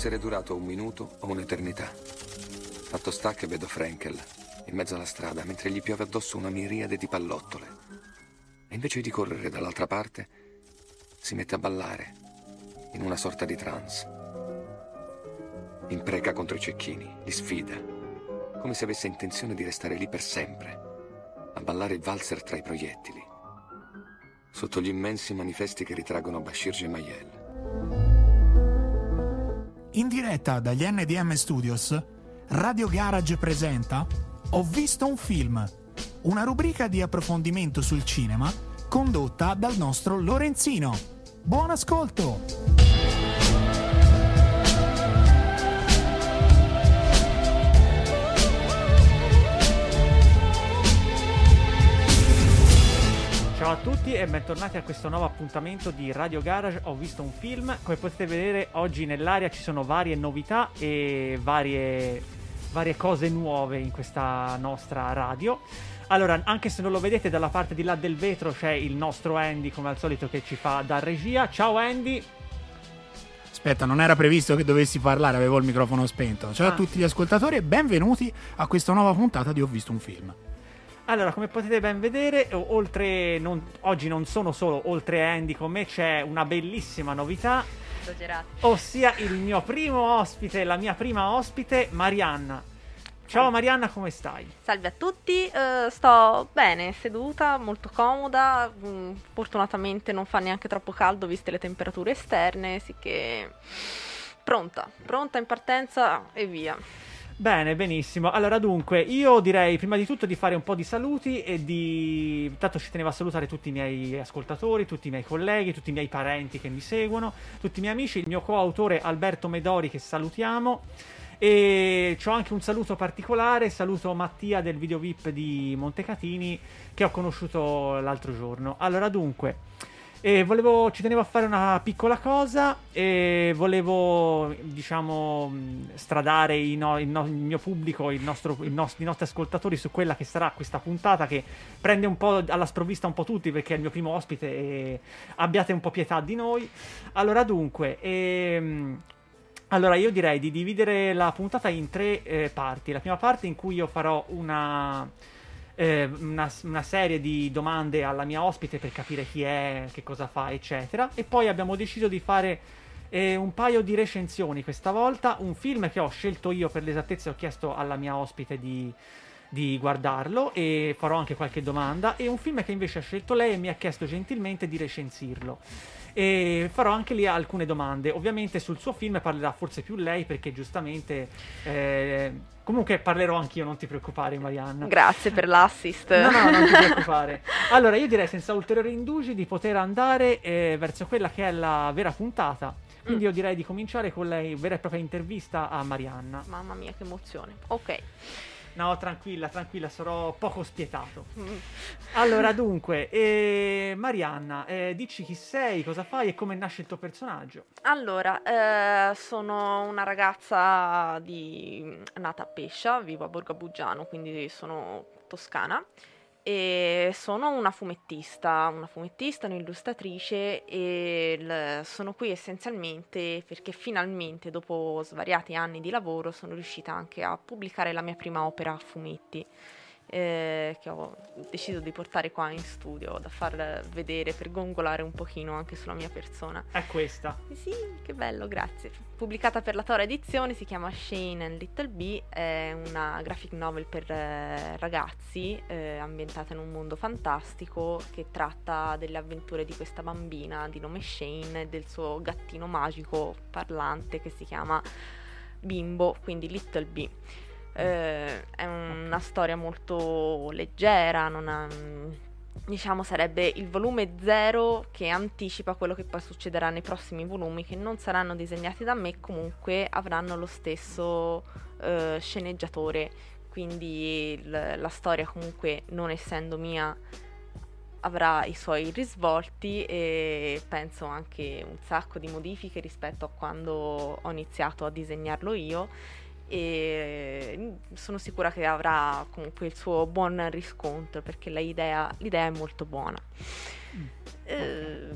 Essere durato un minuto o un'eternità. Fatto sta che vedo Frankel in mezzo alla strada mentre gli piove addosso una miriade di pallottole. E invece di correre dall'altra parte, si mette a ballare in una sorta di trance. Impreca contro i cecchini, li sfida, come se avesse intenzione di restare lì per sempre, a ballare il valzer tra i proiettili, sotto gli immensi manifesti che ritraggono Bashir Gemayel. In diretta dagli NDM Studios, Radio Garage presenta Ho visto un film, una rubrica di approfondimento sul cinema condotta dal nostro Lorenzino. Buon ascolto! Ciao a tutti e bentornati a questo nuovo appuntamento di Radio Garage. Ho visto un film, come potete vedere oggi nell'area ci sono varie novità e varie, varie cose nuove in questa nostra radio. Allora, anche se non lo vedete dalla parte di là del vetro c'è il nostro Andy come al solito che ci fa da regia. Ciao Andy! Aspetta, non era previsto che dovessi parlare, avevo il microfono spento. Ciao Ah. a tutti gli ascoltatori e benvenuti a questa nuova puntata di Ho visto un film. Allora, come potete ben vedere, oltre non- oggi non sono solo oltre a Andy con me, c'è una bellissima novità, Esagerato. ossia il mio primo ospite, la mia prima ospite, Marianna. Ciao Marianna, come stai? Salve a tutti, eh, sto bene, seduta, molto comoda, mm, fortunatamente non fa neanche troppo caldo viste le temperature esterne, sì pronta, pronta in partenza e via. Bene, benissimo. Allora, dunque, io direi prima di tutto di fare un po' di saluti e di. Intanto ci tenevo a salutare tutti i miei ascoltatori, tutti i miei colleghi, tutti i miei parenti che mi seguono, tutti i miei amici, il mio coautore Alberto Medori che salutiamo. E c'ho anche un saluto particolare, saluto Mattia del video VIP di Montecatini che ho conosciuto l'altro giorno. Allora, dunque, e volevo, ci tenevo a fare una piccola cosa e volevo, diciamo, stradare i no- il, no- il mio pubblico, il nostro- il nos- i nostri ascoltatori su quella che sarà questa puntata che prende un po' alla sprovvista un po' tutti perché è il mio primo ospite e abbiate un po' pietà di noi. Allora, dunque, ehm, allora io direi di dividere la puntata in tre eh, parti. La prima parte in cui io farò una eh, una, una serie di domande alla mia ospite per capire chi è, che cosa fa, eccetera. E poi abbiamo deciso di fare eh, un paio di recensioni questa volta. Un film che ho scelto io per l'esattezza, ho chiesto alla mia ospite di, di guardarlo e farò anche qualche domanda. E un film che invece ha scelto lei e mi ha chiesto gentilmente di recensirlo. E farò anche lì alcune domande. Ovviamente sul suo film parlerà forse più lei perché giustamente... eh, comunque parlerò anch'io, non ti preoccupare Marianna. Grazie per l'assist. No, no, non ti preoccupare. Allora, io direi senza ulteriori indugi di poter andare eh, verso quella che è la vera puntata. Quindi Mm. io direi di cominciare con la vera e propria intervista a Marianna. Mamma mia che emozione. Ok. No, tranquilla, tranquilla, sarò poco spietato. Mm. Allora, dunque, eh, Marianna, eh, dici chi sei, cosa fai e come nasce il tuo personaggio. Allora, eh, sono una ragazza di... nata a Pescia, vivo a Borgo Buggiano, quindi sono toscana. E sono una fumettista, una fumettista, un'illustratrice e sono qui essenzialmente perché finalmente dopo svariati anni di lavoro sono riuscita anche a pubblicare la mia prima opera a fumetti eh, che ho deciso di portare qua in studio da far vedere per gongolare un pochino anche sulla mia persona. È questa. Sì, che bello, grazie. Pubblicata per la Tora Edizione, si chiama Shane and Little B, è una graphic novel per eh, ragazzi eh, ambientata in un mondo fantastico che tratta delle avventure di questa bambina di nome Shane e del suo gattino magico parlante che si chiama Bimbo, quindi Little B. Eh, è una storia molto leggera, non ha- diciamo sarebbe il volume zero che anticipa quello che poi succederà nei prossimi volumi che non saranno disegnati da me, comunque avranno lo stesso eh, sceneggiatore, quindi il- la storia comunque non essendo mia avrà i suoi risvolti e penso anche un sacco di modifiche rispetto a quando ho iniziato a disegnarlo io e sono sicura che avrà comunque il suo buon riscontro perché la idea- l'idea è molto buona. Eh,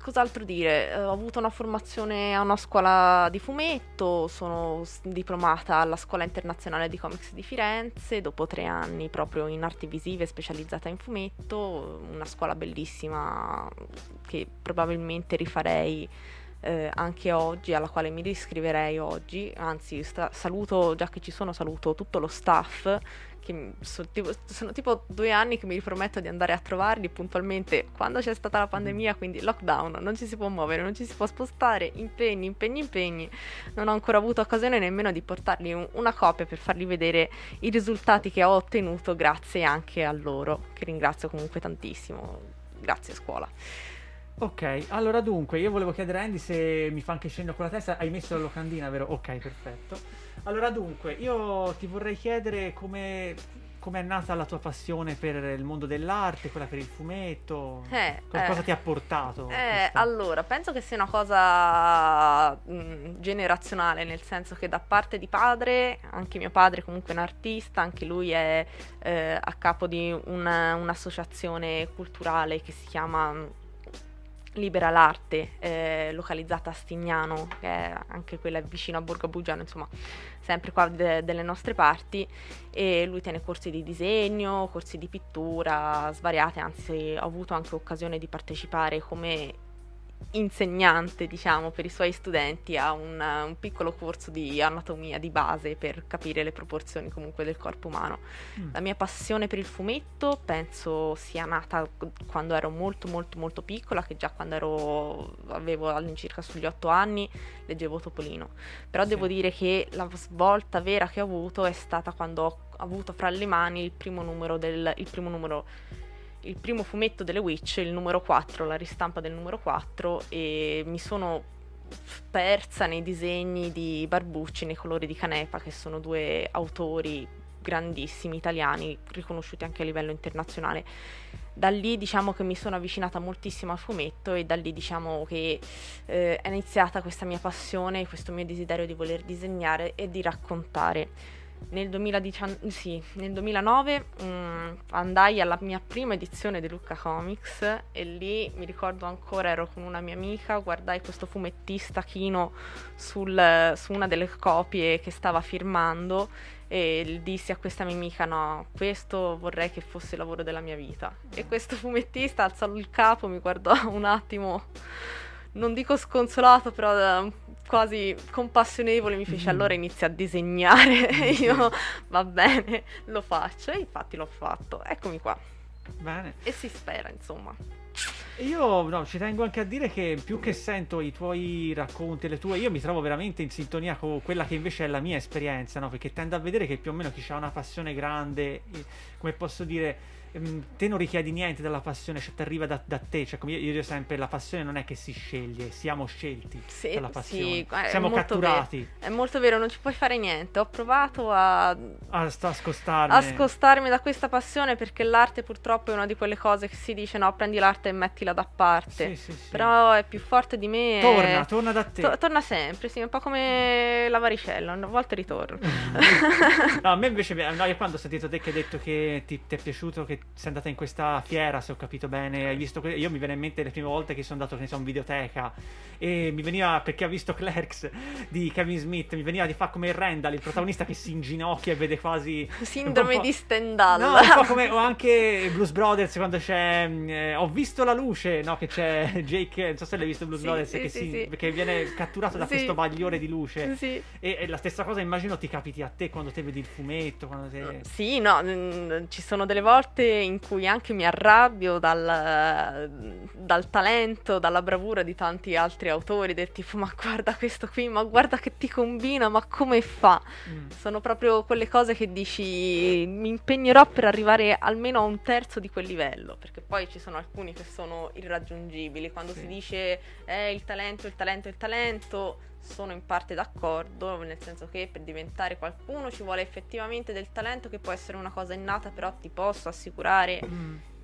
cos'altro dire? Eh, ho avuto una formazione a una scuola di fumetto, sono diplomata alla Scuola Internazionale di Comics di Firenze, dopo tre anni proprio in arti visive specializzata in fumetto, una scuola bellissima che probabilmente rifarei eh, anche oggi, alla quale mi riscriverei oggi, anzi sta- saluto, già che ci sono, saluto tutto lo staff che m- so- tipo- sono tipo due anni che mi riprometto di andare a trovarli puntualmente quando c'è stata la pandemia, quindi lockdown, non ci si può muovere, non ci si può spostare, impegni, impegni, impegni. Non ho ancora avuto occasione nemmeno di portargli un- una copia per fargli vedere i risultati che ho ottenuto grazie anche a loro, che ringrazio comunque tantissimo. Grazie scuola. Ok, allora dunque, io volevo chiedere a Andy se mi fa anche cenno con la testa. Hai messo la locandina, vero? Ok, perfetto. Allora dunque, io ti vorrei chiedere come come è nata la tua passione per il mondo dell'arte, quella per il fumetto. Eh, Co- Cosa eh. ti ha portato? Eh, allora, penso che sia una cosa mh, generazionale, nel senso che da parte di padre, anche mio padre comunque è un artista, anche lui è eh, a capo di una- un'associazione culturale che si chiama mh, Libera l'Arte, eh, localizzata a Stignano, che è anche quella vicino a Borgo Bugiano, insomma, sempre qua de- delle nostre parti. E lui tiene corsi di disegno, corsi di pittura, svariate, anzi ho avuto anche occasione di partecipare come insegnante, diciamo, per i suoi studenti a un, un piccolo corso di anatomia di base per capire le proporzioni comunque del corpo umano. Mm. La mia passione per il fumetto penso sia nata quando ero molto molto molto piccola, che già quando ero, avevo all'incirca sugli otto anni leggevo Topolino. Però Sì. devo dire che la svolta vera che ho avuto è stata quando ho avuto fra le mani il primo numero del il primo numero il primo fumetto delle Witch, il numero 4, la ristampa del numero 4 e mi sono persa nei disegni di Barbucci, nei colori di Canepa, che sono due autori grandissimi italiani, riconosciuti anche a livello internazionale. Da lì diciamo che mi sono avvicinata moltissimo al fumetto e da lì diciamo che eh, è iniziata questa mia passione, questo mio desiderio di voler disegnare e di raccontare. Nel, 2019 sì, nel 2009 mm, andai alla mia prima edizione di Lucca Comics e lì mi ricordo ancora ero con una mia amica, guardai questo fumettista chino sul- su una delle copie che stava firmando e dissi a questa mia amica no, questo vorrei che fosse il lavoro della mia vita. E questo fumettista alzò il capo, mi guardò un attimo, non dico sconsolato, però quasi compassionevole, mi fece Mm. allora inizia a disegnare e Sì. io va bene, lo faccio e infatti l'ho fatto. Eccomi qua. Bene. E si spera, insomma. Io no, ci tengo anche a dire che più che sento i tuoi racconti, le tue, io mi trovo veramente in sintonia con quella che invece è la mia esperienza, no? Perché tendo a vedere che più o meno chi ha una passione grande, eh, come posso dire, te non richiedi niente dalla passione, cioè ti arriva da, da te. Cioè, come io, io dico sempre, la passione non è che si sceglie, siamo scelti Sì, dalla sì, passione. è Siamo molto catturati È molto vero, non ci puoi fare niente. Ho provato a a, a scostarmi. a scostarmi da questa passione perché l'arte purtroppo è una di quelle cose che si dice no, prendi l'arte e mettila da parte. Sì, sì, sì. Però è più forte di me. Torna, torna da te. To- torna sempre, sì, un po' come la varicella, a volte ritorna. no, a me invece, no, io quando ho sentito te che hai detto che ti, ti è piaciuto, che sei andata in questa fiera, se ho capito bene, hai visto, que- io mi viene in mente le prime volte che sono andato, che ne so, in videoteca e mi veniva, perché ho visto Clerks di Kevin Smith, mi veniva di fare come Randall, il protagonista che si inginocchia e vede quasi... Sindrome di Stendhal. No, un po' come o anche Blues Brothers quando c'è mm, eh, ho visto la luce, no, che c'è Jake, non so se l'hai visto Blues Sì, Brothers sì, che, sì, si- che viene catturato da questo bagliore di luce. E, e la stessa cosa immagino ti capiti a te quando te vedi il fumetto, te... Sì, no, ci sono delle volte in cui anche mi arrabbio dal, dal talento, dalla bravura di tanti altri autori, del tipo ma guarda questo qui, ma guarda che ti combina, ma come fa? Mm. Sono proprio quelle cose che dici mi impegnerò per arrivare almeno a un terzo di quel livello, perché poi ci sono alcuni che sono irraggiungibili, quando Sì. si dice eh, il talento, il talento, il talento, sono in parte d'accordo, nel senso che per diventare qualcuno ci vuole effettivamente del talento che può essere una cosa innata, però ti posso assicurare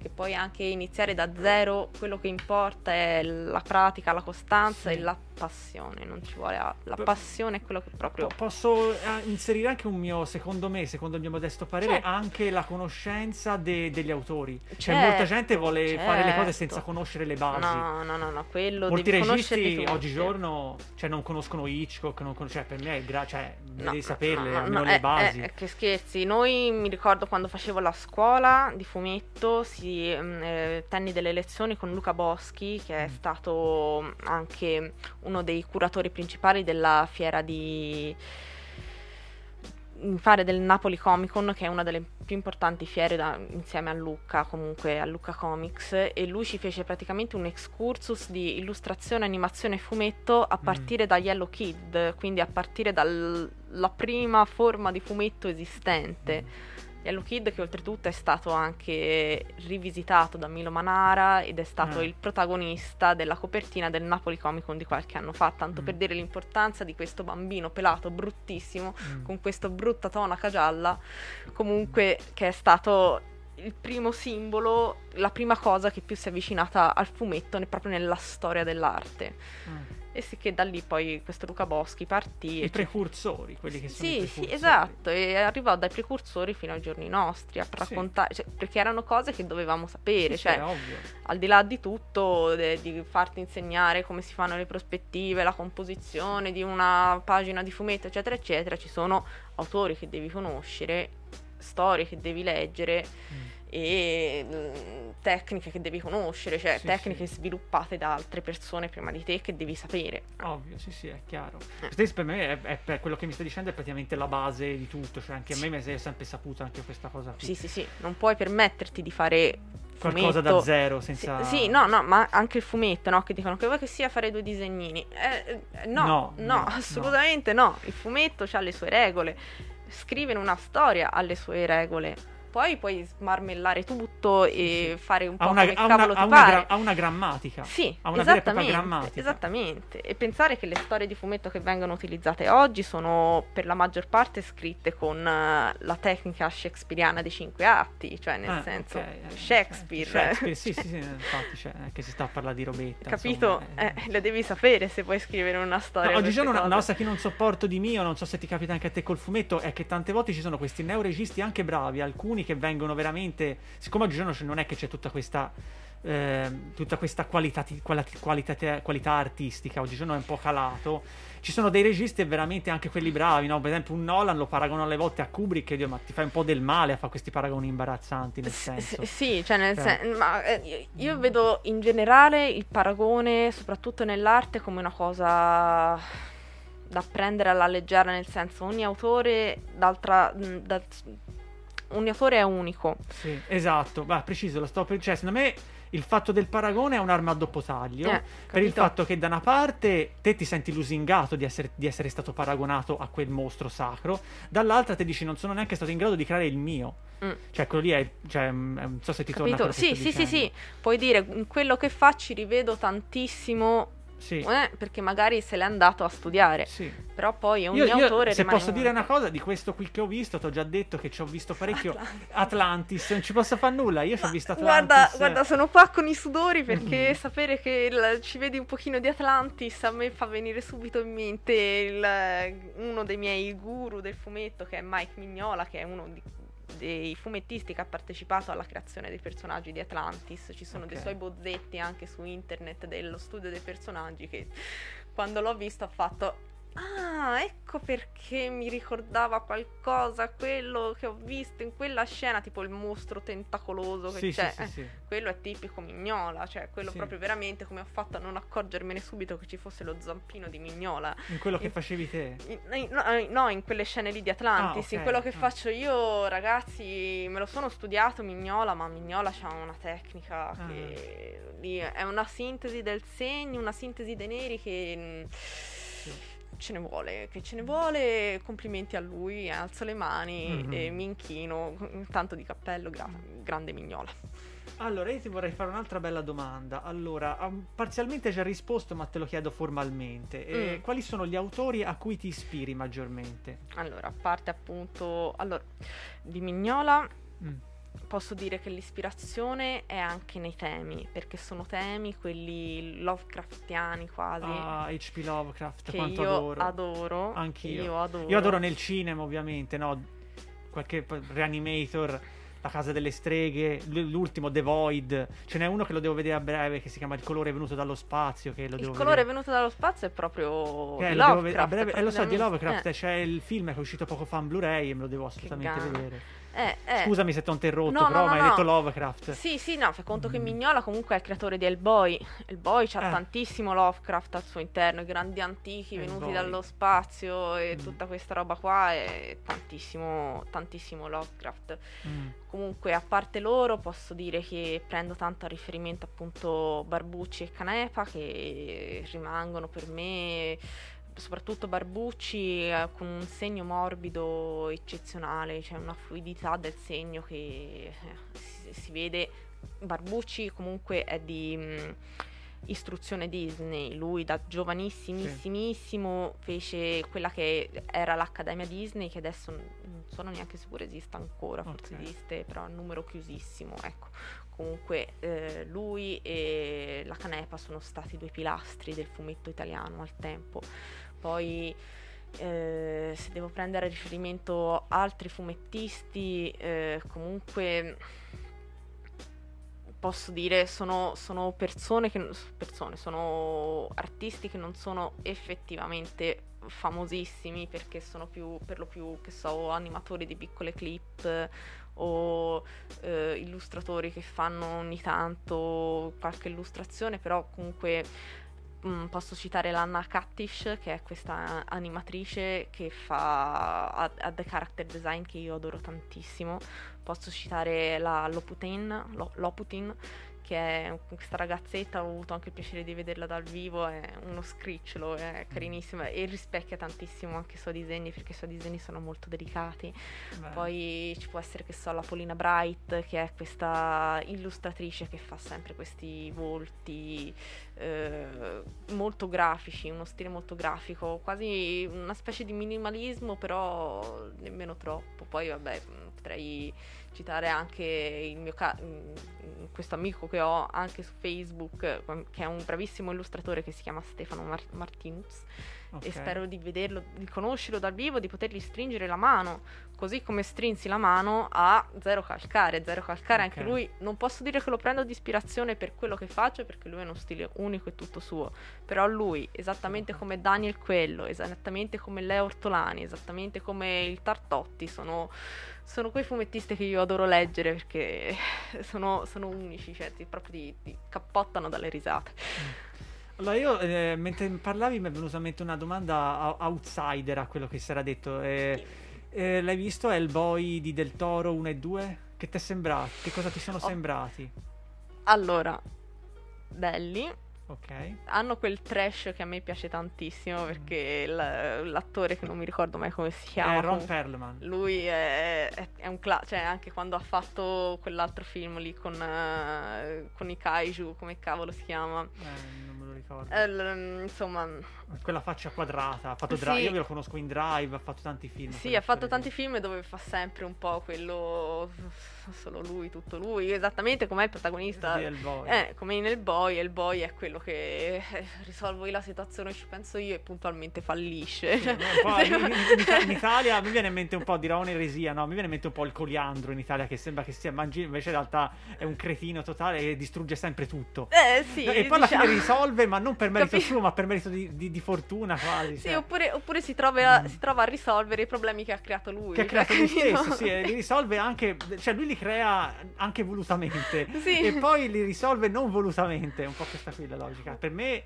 Perché poi anche iniziare da zero, quello che importa è la pratica, la costanza Sì. e la passione, non ci vuole la passione è quello che proprio... Po- Posso eh, inserire anche un mio, secondo me, secondo il mio modesto parere, Certo. anche la conoscenza de- degli autori. Cioè, Certo, molta gente vuole fare le cose certo. senza conoscere le basi. No, no, no, no, quello Molti registi oggigiorno cioè, non conoscono Hitchcock, non con- cioè, per me è gra- cioè, No, devi saperle, no, no, almeno no, le eh, basi. eh, che scherzi, noi mi ricordo quando facevo la scuola di fumetto, si, mm, eh, tenni delle lezioni con Luca Boschi, che è Mm. stato anche uno dei curatori principali della fiera di mi pare del Napoli Comic Con, che è una delle più importanti fiere da- insieme a Lucca, comunque a Lucca Comics, e lui ci fece praticamente un excursus di illustrazione, animazione e fumetto a Mm. partire da Yellow Kid, quindi a partire dalla prima forma di fumetto esistente. Yellow Kid che oltretutto è stato anche rivisitato da Milo Manara ed è stato Eh. il protagonista della copertina del Napoli Comic Con di qualche anno fa, tanto Mm. per dire l'importanza di questo bambino pelato bruttissimo Mm. con questa brutta tonaca gialla, comunque che è stato il primo simbolo, la prima cosa che più si è avvicinata al fumetto proprio nella storia dell'arte. E sì che da lì poi questo Luca Boschi partì. I precursori, quelli che sono i sì, precursori. sì, esatto, e arrivò dai precursori fino ai giorni nostri a Sì. raccontare, cioè, perché erano cose che dovevamo sapere, Sì, cioè sì, al di là di tutto, de- di farti insegnare come si fanno le prospettive, la composizione di una pagina di fumetto, eccetera, eccetera, ci sono autori che devi conoscere, storie che devi leggere Mm. e mm, tecniche che devi conoscere, cioè Sì, tecniche sì. sviluppate da altre persone prima di te che devi sapere. Ovvio, sì, sì, è chiaro. Eh. Per me è, è per quello che mi stai dicendo è praticamente la base di tutto, cioè anche a me mi è sempre saputo anche questa cosa qui. Sì, sì, sì, non puoi permetterti di fare Qualcosa fumetto- da zero, Sì, senza... Sì, no, no, ma anche il fumetto, no? Che dicono che vuoi che sia fare due disegnini. Eh, eh, no, No, no, no, assolutamente no. Il fumetto ha le sue regole. Scrivere una storia ha le sue regole. Poi puoi smarmellare tutto e sì. fare un po' Ha una, come ha una- cavolo ha ti una pare. gra- ha una grammatica. Sì, ha una esattamente, grammatica. esattamente. E pensare che le storie di fumetto che vengono utilizzate oggi sono per la maggior parte scritte con eh, la tecnica shakespeariana dei cinque atti, cioè nel Ah, senso ok, eh, Shakespeare. Shakespeare, sì, sì, sì, infatti, cioè, che si sta a parlare di robetta. Capito? insomma, Eh, le devi sapere se puoi scrivere una No, storia. per oggigiorno una, una cosa che non sopporto di mio, non so se ti capita anche a te col fumetto, è che tante volte ci sono questi neoregisti anche bravi, alcuni che vengono veramente. Siccome oggigiorno non è che c'è tutta questa. ehm, tutta questa qualati- qualità, qualità artistica, oggigiorno è un po' calato. Ci sono dei registi veramente anche quelli bravi, no? Per esempio, un Nolan lo paragono alle volte a Kubrick e dio, ma ti fai un po' del male a fare questi paragoni imbarazzanti, nel senso. s- sì, cioè nel Cioè. sen- ma eh, io- vedo in generale il paragone, soprattutto nell'arte, come una cosa da prendere alla leggera, nel senso ogni autore d'altra da- ogni autore è unico. Sì, esatto, va preciso, lo sto per... cioè, secondo me il fatto del paragone è un'arma a doppio taglio. Eh, per il fatto che da una parte te ti senti lusingato di essere, di essere stato paragonato a quel mostro sacro, dall'altra te dici non sono neanche stato in grado di creare il mio. Mm. Cioè, quello lì è. Cioè, mm, non so se ti torna Capito? che Sì, sì, sì, sì, dicendo. puoi dire in quello che fa ci rivedo tantissimo, Sì. eh, perché magari se l'è andato a studiare, Sì. però poi ogni Io, io, autore se posso dire unico. una cosa di questo qui che ho visto, ti ho già detto che ci ho visto parecchio Atlantis. Atlantis, non ci posso fare nulla. Io ci ho visto Atlantis. Guarda, guarda, sono qua con i sudori perché Mm. sapere che il- ci vedi un pochino di Atlantis a me fa venire subito in mente il- uno dei miei guru del fumetto che è Mike Mignola, che è uno di- dei fumettisti che ha partecipato alla creazione dei personaggi di Atlantis. Ci sono dei Ok. suoi bozzetti anche su internet dello studio dei personaggi che quando l'ho visto ho fatto Ah, ecco perché mi ricordava qualcosa quello che ho visto in quella scena, tipo il mostro tentacoloso che Sì, sì, c'è. sì, Eh, sì. quello è tipico Mignola, cioè quello proprio veramente come ho fatto a non accorgermene subito che ci fosse lo zampino di Mignola. In quello che facevi te. In- in- no, no, in quelle scene lì di Atlantis, Ah, in ok, quello che ah. faccio io, ragazzi, me lo sono studiato Mignola, ma Mignola ha una tecnica Ah. che lì è una sintesi del segno, una sintesi dei neri che ce ne vuole, che ce ne vuole, complimenti a lui, alzo le mani Mhm. e mi inchino, tanto di cappello, gra- grande Mignola. Allora, io ti vorrei fare un'altra bella domanda. Allora, um, parzialmente già risposto, ma te lo chiedo formalmente. Eh, Mm. quali sono gli autori a cui ti ispiri maggiormente? Allora, a parte appunto, allora, di Mignola, Mm. Posso dire che l'ispirazione è anche nei temi, perché sono temi quelli Lovecraftiani quasi. Ah, H.P. Lovecraft, che quanto io adoro. adoro. Anch'io. Io adoro. Io adoro nel cinema, ovviamente, no? Qualche Reanimator, La casa delle streghe, l'ultimo The Void. Ce n'è uno che lo devo vedere a breve che si chiama Il colore venuto dallo spazio. Che lo Il devo colore vedere. venuto dallo spazio è proprio Eh, lo devo vedere a Lovecraft. breve. Eh, lo so, di. Lovecraft. C'è il film che è uscito poco fa in Blu-ray e me lo devo assolutamente vedere. Eh, eh. Scusami se ti ho interrotto, No, però no, no, mi hai detto Lovecraft. Sì, sì, no, fai conto che Mm. Mignola comunque è il creatore di Hellboy. Hellboy c'ha Eh. tantissimo Lovecraft al suo interno, i grandi antichi venuti Hellboy. dallo spazio e Mm. tutta questa roba qua è tantissimo, tantissimo Lovecraft. Mm. Comunque, a parte loro, posso dire che prendo tanto a riferimento appunto Barbucci e Canepa che rimangono per me soprattutto Barbucci eh, con un segno morbido eccezionale, c'è una fluidità del segno che eh, si, si vede. Barbucci comunque è di mh, istruzione Disney, lui da giovanissimissimo fece quella che era l'Accademia Disney che adesso non sono neanche sicura esista ancora, forse Ok. esiste, però un numero chiusissimo, ecco. Comunque eh, lui e la Canepa sono stati due pilastri del fumetto italiano al tempo. Poi eh, se devo prendere a riferimento altri fumettisti, eh, comunque posso dire sono, sono persone che persone, sono artisti che non sono effettivamente famosissimi perché sono più per lo più che so animatori di piccole clip o eh, illustratori che fanno ogni tanto qualche illustrazione però comunque mm, posso citare l'Anna Kattish che è questa animatrice che fa ha, ha The character design che io adoro tantissimo posso citare la Loputin, Lo- Loputin che è questa ragazzetta, ho avuto anche il piacere di vederla dal vivo, è uno scricciolo, è carinissima e rispecchia tantissimo anche i suoi disegni perché i suoi disegni sono molto delicati. Beh. Poi ci può essere, che so, la Polina Bright, che è questa illustratrice che fa sempre questi volti eh, molto grafici, uno stile molto grafico, quasi una specie di minimalismo, però nemmeno troppo. Poi, vabbè, potrei citare anche il mio ca- mh, questo amico che ho anche su Facebook, che è un bravissimo illustratore che si chiama Stefano Mar- Martinuz Ok. e spero di vederlo, di conoscerlo dal vivo, di potergli stringere la mano, così come strinsi la mano a Zero Calcare. Zero Calcare, anche Ok. lui, non posso dire che lo prendo di ispirazione per quello che faccio, perché lui ha uno stile unico e tutto suo, però lui, esattamente come Daniel Quello, esattamente come Leo Ortolani, esattamente come il Tartotti, sono, sono quei fumettisti che io adoro leggere perché sono, sono unici, cioè ti, proprio ti, ti cappottano dalle risate. Allora io, eh, mentre parlavi mi è venuta in mente una domanda outsider a quello che si era detto. Eh, eh, l'hai visto Hellboy di Del Toro 1 e 2? Che ti è sembrato? Che cosa ti sono Oh. sembrati? Allora, belli, Ok. hanno quel trash che a me piace tantissimo perché l- l'attore che non mi ricordo mai come si chiama Eh, Ron Perlman. lui è, è- è un cla- cioè anche quando ha fatto quell'altro film lì con, eh, con i kaiju come cavolo si chiama Eh, non me lo ricordo. Eh, l- insomma Quella faccia quadrata. Ha fatto Sì. Drive. Io lo conosco in Drive. Ha fatto tanti film. sì ha fatto lì. tanti film dove fa sempre un po' quello solo lui tutto lui esattamente come il protagonista Hellboy. Eh, come nel boy, il boy è quello che eh, risolvo io la situazione, ci penso io e puntualmente fallisce. Sì, no, in, in- in- in Italia mi viene in mente un po' dirò un'eresia, no? Mi viene in mente un po' il coliandro in Italia che sembra che sia mangi, invece in realtà è un cretino totale e distrugge sempre tutto. Eh sì, e poi alla diciamo. fine risolve, ma non per merito Capi- suo, ma per merito di, di- di fortuna quasi. Sì, cioè, oppure, oppure si, trova, Mm. si trova a risolvere i problemi che ha creato lui. che ha creato cioè, lui capito? stesso, sì, e li risolve anche, cioè lui li crea anche volutamente Sì. e poi li risolve non volutamente, è un po' questa qui la logica. Per me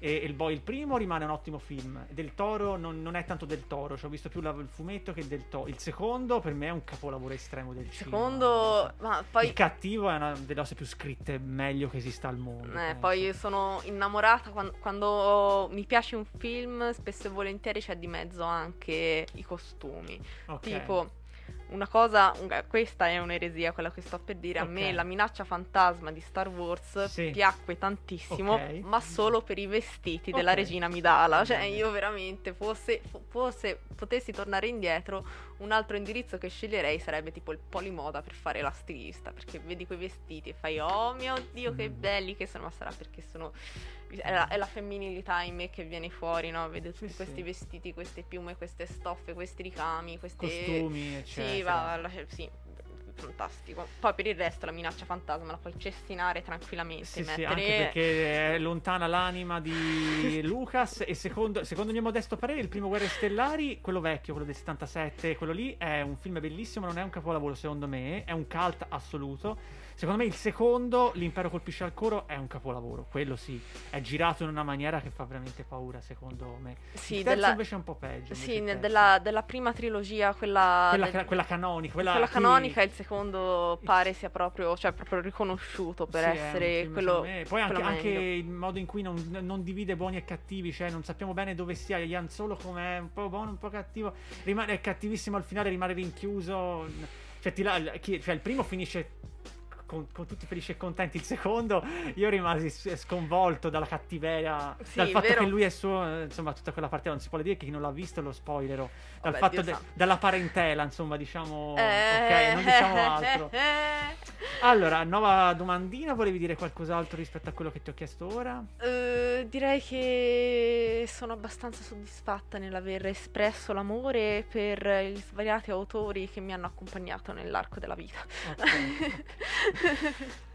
e il boy il primo rimane un ottimo film del toro non, non è tanto del toro ci ho visto più la- il fumetto che del toro il secondo per me è un capolavoro estremo del cinema Secondo, ma poi, il cattivo è una delle cose più scritte meglio che esista al mondo eh, poi sono innamorata quan- quando, mi piace un film, spesso e volentieri c'è di mezzo anche i costumi. Ok. Tipo, una cosa, un- questa è un'eresia, quella che sto per dire. A Ok. me la minaccia fantasma di Star Wars Sì. piacque tantissimo, Ok. ma solo per i vestiti della Ok. regina Amidala. Cioè, io veramente, fosse, fo- fosse- potessi tornare indietro, un altro indirizzo che sceglierei sarebbe tipo il polimoda per fare la stilista. Perché vedi quei vestiti e fai, oh mio dio, che Mm. belli che sono, ma sarà perché sono. È la, è la femminilità in me che viene fuori, no? Vedo tutti Sì, questi sì. vestiti, queste piume, queste stoffe, questi ricami, queste. Costumi, eccetera. Sì, va, la- sì, fantastico. Poi per il resto la minaccia fantasma la puoi cestinare tranquillamente. Sì, sì, mettere... anche perché è lontana l'anima di Lucas e secondo, secondo il mio modesto parere il primo Guerre Stellari, quello vecchio, quello del 77, quello lì è un film bellissimo, non è un capolavoro secondo me, è un cult assoluto. Secondo me il secondo, L'impero colpisce al coro, è un capolavoro, quello sì, è girato in una maniera che fa veramente paura secondo me. Sì, il terzo della... invece è un po' peggio. sì, della, della prima trilogia, quella, Quella, del- quella canonica, quella, quella canonica, il secondo pare sia proprio, cioè, proprio riconosciuto per Sì, essere quello. Poi anche, anche il modo in cui non, non divide buoni e cattivi, cioè non sappiamo bene dove sia Ian Solo com'è, un po' buono, un po' cattivo. Rimane è cattivissimo al finale, rimane rinchiuso. Cioè, la- chi- cioè, il primo finisce con, con tutti felici e contenti. Il secondo, io rimasi sconvolto dalla cattiveria, Sì, dal fatto vero. che lui è suo, eh, insomma, tutta quella parte non si può dire che chi non l'ha visto lo spoilerò. Dal Vabbè, fatto de- dalla parentela, insomma, diciamo. Eh, ok, non diciamo altro. eh, Allora, nuova domandina, volevi dire qualcos'altro rispetto a quello che ti ho chiesto ora? Eh, direi che sono abbastanza soddisfatta nell'aver espresso l'amore per gli svariati autori che mi hanno accompagnato nell'arco della vita. Ok.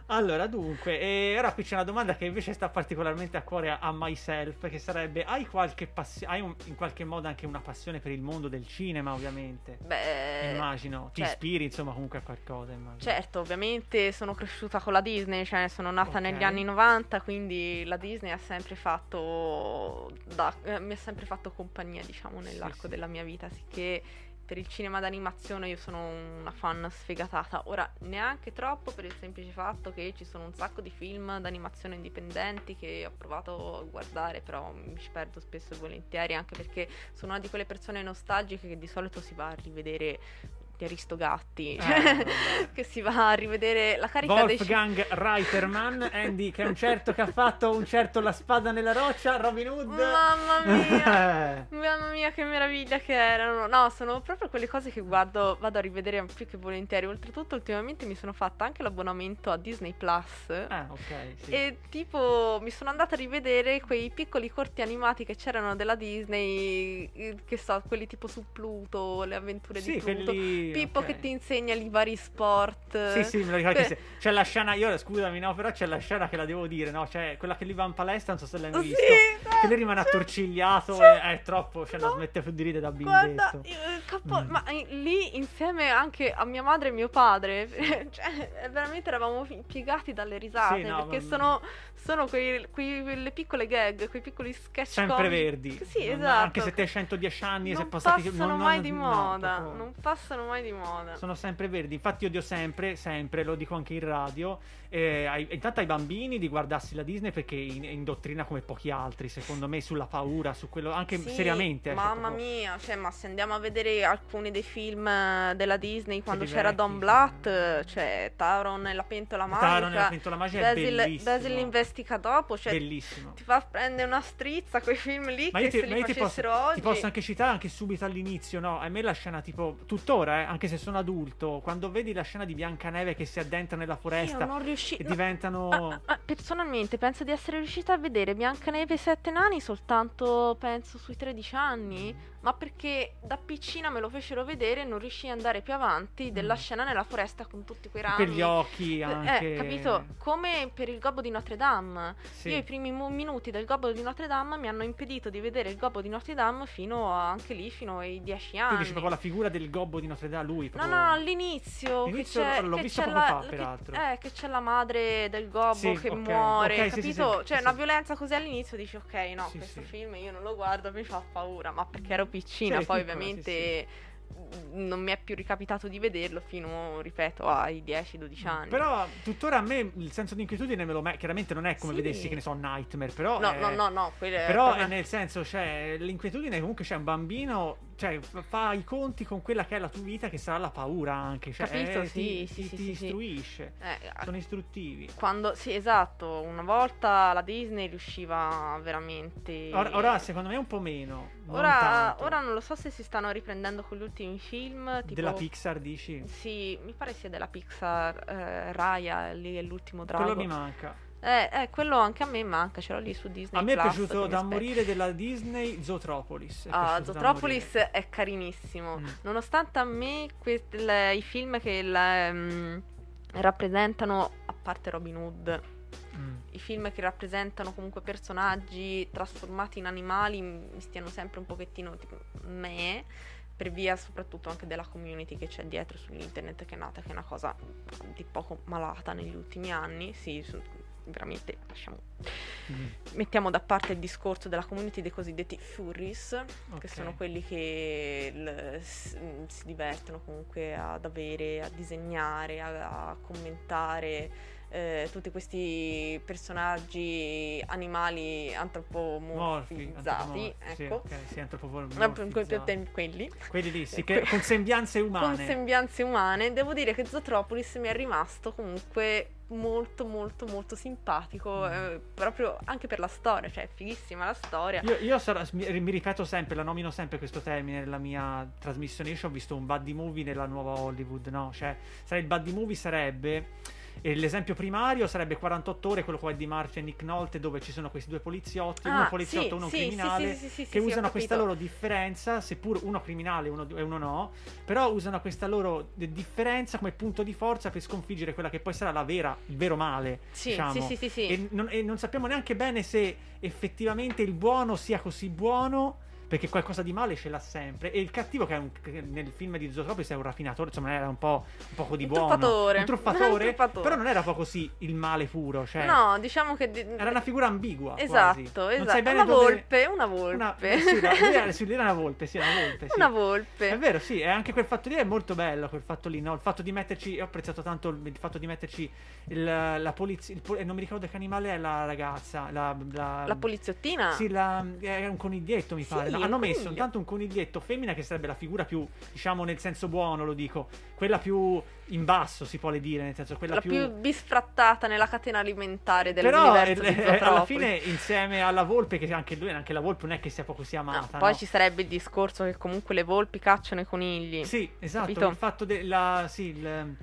Allora, dunque, e ora qui c'è una domanda che invece sta particolarmente a cuore a, a myself, che sarebbe, hai qualche passione, hai un- in qualche modo anche una passione per il mondo del cinema, ovviamente? Beh, immagino, ti cioè- ispiri insomma comunque a qualcosa, immagino. Certo, ovviamente sono cresciuta con la Disney, cioè sono nata Ok. negli anni 90, quindi la Disney ha sempre fatto da- eh, mi ha sempre fatto compagnia, diciamo, nell'arco sì. della mia vita, sicché per il cinema d'animazione io sono una fan sfegatata. Ora, neanche troppo per il semplice fatto che ci sono un sacco di film d'animazione indipendenti che ho provato a guardare, però mi ci perdo spesso e volentieri, anche perché sono una di quelle persone nostalgiche che di solito si va a rivedere gli Aristogatti, Eh, cioè, che si va a rivedere la carica dei Wolfgang Reiterman, Andy, che è un certo che ha fatto un certo La spada nella roccia, Robin Hood. Mamma mia! Mamma mia, che meraviglia che erano! No, sono proprio quelle cose che guardo, vado a rivedere più che volentieri. Oltretutto, ultimamente mi sono fatta anche l'abbonamento a Disney Plus. ah, ok, sì. E tipo mi sono andata a rivedere quei piccoli corti animati che c'erano della Disney, eh, che so, quelli tipo su Pluto, le avventure Sì, di Pluto. quelli... Pippo ok. che ti insegna i vari sport. Sì, sì, me lo ricordo. Que- C'è la scena, io scusami, no, però c'è la scena che la devo dire, no? Cioè, quella che lui va in palestra, non so se l'hai mai Sì, visto. Che lui rimane attorcigliato e è troppo, cioè, non No. smette più di ridere da Guarda, bimbetto. io- capo- Mm. ma eh, lì insieme anche a mia madre e mio padre, cioè eh, veramente eravamo piegati dalle risate Sì, no, perché ma- sono, sono quei, quei- quelle piccole gag, quei piccoli sketch Sempre comici. verdi. Sì, Non- esatto. Anche se te hai 110 anni e sei non passati... passano non- mai non- di moda, non passano mai di moda. Sono sempre verdi, infatti odio sempre, sempre, lo dico anche in radio, eh, ai- intanto ai bambini di guardarsi la Disney perché in- indottrina come pochi altri, secondo me, sulla paura, su quello, anche Sì, seriamente. cioè, Mamma proprio- mia, cioè, ma se andiamo a vedere alcuni dei film eh, della Disney quando c'era vecchi, Don. Blatt, eh, cioè Taron e la pentola magica, Taron e la pentola magica è Basil, bellissimo. Basil investiga dopo, cioè Bellissimo. ti fa prendere una strizza quei film lì Ma che io, ti, se li io ti posso, facessero oggi ti posso anche citare anche subito all'inizio, no? A me la scena tipo, tuttora, eh, anche se sono adulto, quando vedi la scena di Biancaneve che si addentra nella io foresta non riusci- no, diventano... ah, ah, ah, personalmente penso di essere riuscita a vedere Biancaneve e sette nani soltanto penso sui 13 anni ma perché da piccina me lo fecero vedere e non riuscii ad andare più avanti della Mm. scena nella foresta con tutti quei rami Quegli occhi anche... Eh, capito? Come per il gobbo di Notre Dame. Sì. Io i primi mo- minuti del gobbo di Notre Dame mi hanno impedito di vedere il gobbo di Notre Dame fino a, anche lì, fino ai 10 Tu anni. dici proprio la figura del gobbo di Notre Dame, lui No, proprio... no, no, all'inizio. che All'inizio c'è- l'ho che visto c'è poco la- fa, che- peraltro. Eh, che c'è la madre del gobbo Sì, che ok, muore, ok, sì, sì, capito? sì, cioè, una violenza così all'inizio dici, ok, no, questo film io non lo guardo, mi fa paura, ma perché ero piccina, Sì, poi ovviamente non mi è più ricapitato di vederlo fino, ripeto, ai 10-12 anni. Però tuttora a me il senso di inquietudine me lo me- chiaramente non è come Sì. vedessi che ne so Nightmare, però No, è- no, no, no, Però è nel senso, cioè, l'inquietudine comunque c'è un bambino, cioè fa i conti con quella che è la tua vita, che sarà la paura anche. Cioè, Capito, eh, sì, ti, sì, ti, sì, ti istruisce. Eh, Sono istruttivi. quando, sì, esatto, una volta la Disney riusciva veramente... Ora, ora, secondo me un po' meno. non Ora, tanto. ora non lo so se si stanno riprendendo con gli ultimi film. Tipo, Della Pixar dici? Sì, mi pare sia della Pixar, eh, Raya, lì è l'ultimo drago. Quello mi manca. Eh, eh, quello anche a me manca, ce l'ho lì su Disney. A me è Plus, piaciuto che mi da morire della Disney Zootropolis. è Ah, piaciuto da Zootropolis è carinissimo. Mm. Nonostante a me que- le- i film che la- mm, rappresentano, a parte Robin Hood, Mm. i film che rappresentano comunque personaggi trasformati in animali mi stiano sempre un pochettino tipo me per via soprattutto anche della community che c'è dietro su internet che è nata che è una cosa di poco malata negli ultimi anni sì su- veramente lasciamo Mm. mettiamo da parte il discorso della community dei cosiddetti furries che Ok. sono quelli che il- s- mm, si divertono comunque ad avere, a disegnare, a, a commentare eh, tutti questi personaggi animali Morfi, antropomorfizzati. antropomorfi, sì, ecco. sì, per- per- quelli Quelli lì, sì, che, con sembianze umane. con sembianze umane. Devo dire che Zootropolis mi è rimasto comunque molto molto molto simpatico Mm. eh, proprio anche per la storia, cioè è fighissima la storia. Io, io sarò- mi, mi ripeto sempre, la nomino sempre questo termine nella mia trasmissione. Io ho visto un buddy movie nella nuova Hollywood, no? Cioè, il buddy movie sarebbe. E l'esempio primario sarebbe 48 ore, quello qua di Marcia e Nick Nolte, dove ci sono questi due poliziotti, uno Ah, poliziotto e sì, uno sì, criminale, sì, che usano questa loro differenza, seppur uno criminale e uno, e uno no, però usano questa loro differenza come punto di forza per sconfiggere quella che poi sarà la vera, il vero male. Sì, diciamo. sì, sì, sì, sì. E, non, e non sappiamo neanche bene se effettivamente il buono sia così buono. Perché qualcosa di male ce l'ha sempre. E il cattivo, che, è un- che nel film di Zootropolis è un raffinatore, insomma, era un po' un poco di Un buono. truffatore. Un truffatore. Un truffatore. Però non era proprio così il male puro. Cioè, No, diciamo che... di- era una figura ambigua. Esatto, quasi. Esatto. bene una dove- volpe, una volpe. Una, eh, sì, era, era una volpe, sì, una volpe. sì. Una volpe. È vero, sì, e anche quel fatto lì è molto bello, quel fatto lì, no? Il fatto di metterci, ho apprezzato tanto il, fatto di metterci il, la polizia, non mi ricordo che animale è la ragazza, la... la, La poliziottina? Sì, la, è un coniglietto mi Sì, pare. no? Hanno messo coniglio. intanto un coniglietto femmina che sarebbe la figura più, diciamo nel senso buono lo dico, quella più in basso si può dire, nel senso quella la più... bisfrattata nella catena alimentare Però dell'universo eh, di eh, alla fine insieme alla volpe, che anche lui, anche la volpe non è che sia poco sia No, amata. poi no? ci sarebbe il discorso che comunque le volpi cacciano i conigli. Sì, esatto, Capito? il fatto della sì, il,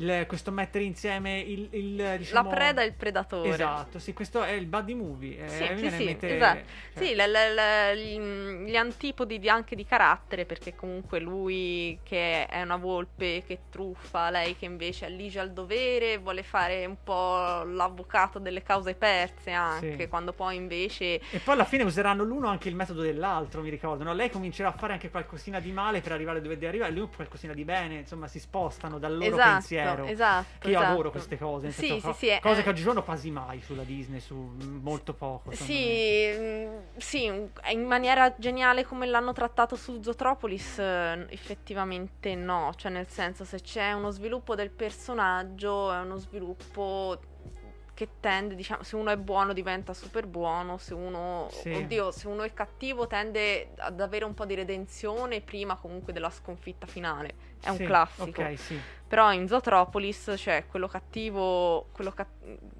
il- questo mettere insieme il, il, La diciamo, preda e il predatore. Esatto, sì, questo è il buddy movie. eh, Sì, sì, mente- esatto. cioè, Sì, le- le- le- gli, antipodi di- anche di carattere, perché comunque lui che è una volpe che truffa, lei che invece allige al dovere, vuole fare un po' l'avvocato delle cause perse anche, Sì. quando poi invece... E poi alla fine useranno l'uno anche il metodo dell'altro, mi ricordo. no? Lei comincerà a fare anche qualcosina di male per arrivare dove deve arrivare, lui qualcosina di bene, insomma, si spostano dal loro esatto, pensiero. Esatto. Che io esatto. adoro queste cose, Sì, senso, sì, co- cose è- che oggigiorno quasi mai sulla Disney, su molto poco. Sì, mm, sì, in maniera geniale come l'hanno trattato su Zootropolis, eh, effettivamente no, cioè nel senso se c'è uno sviluppo del personaggio è uno sviluppo che tende, diciamo, se uno è buono diventa super buono, se uno, Sì. oddio, se uno è cattivo tende ad avere un po' di redenzione prima comunque della sconfitta finale, è un Sì, classico. Ok, sì. Però in Zootropolis c'è quello cattivo, quello, ca-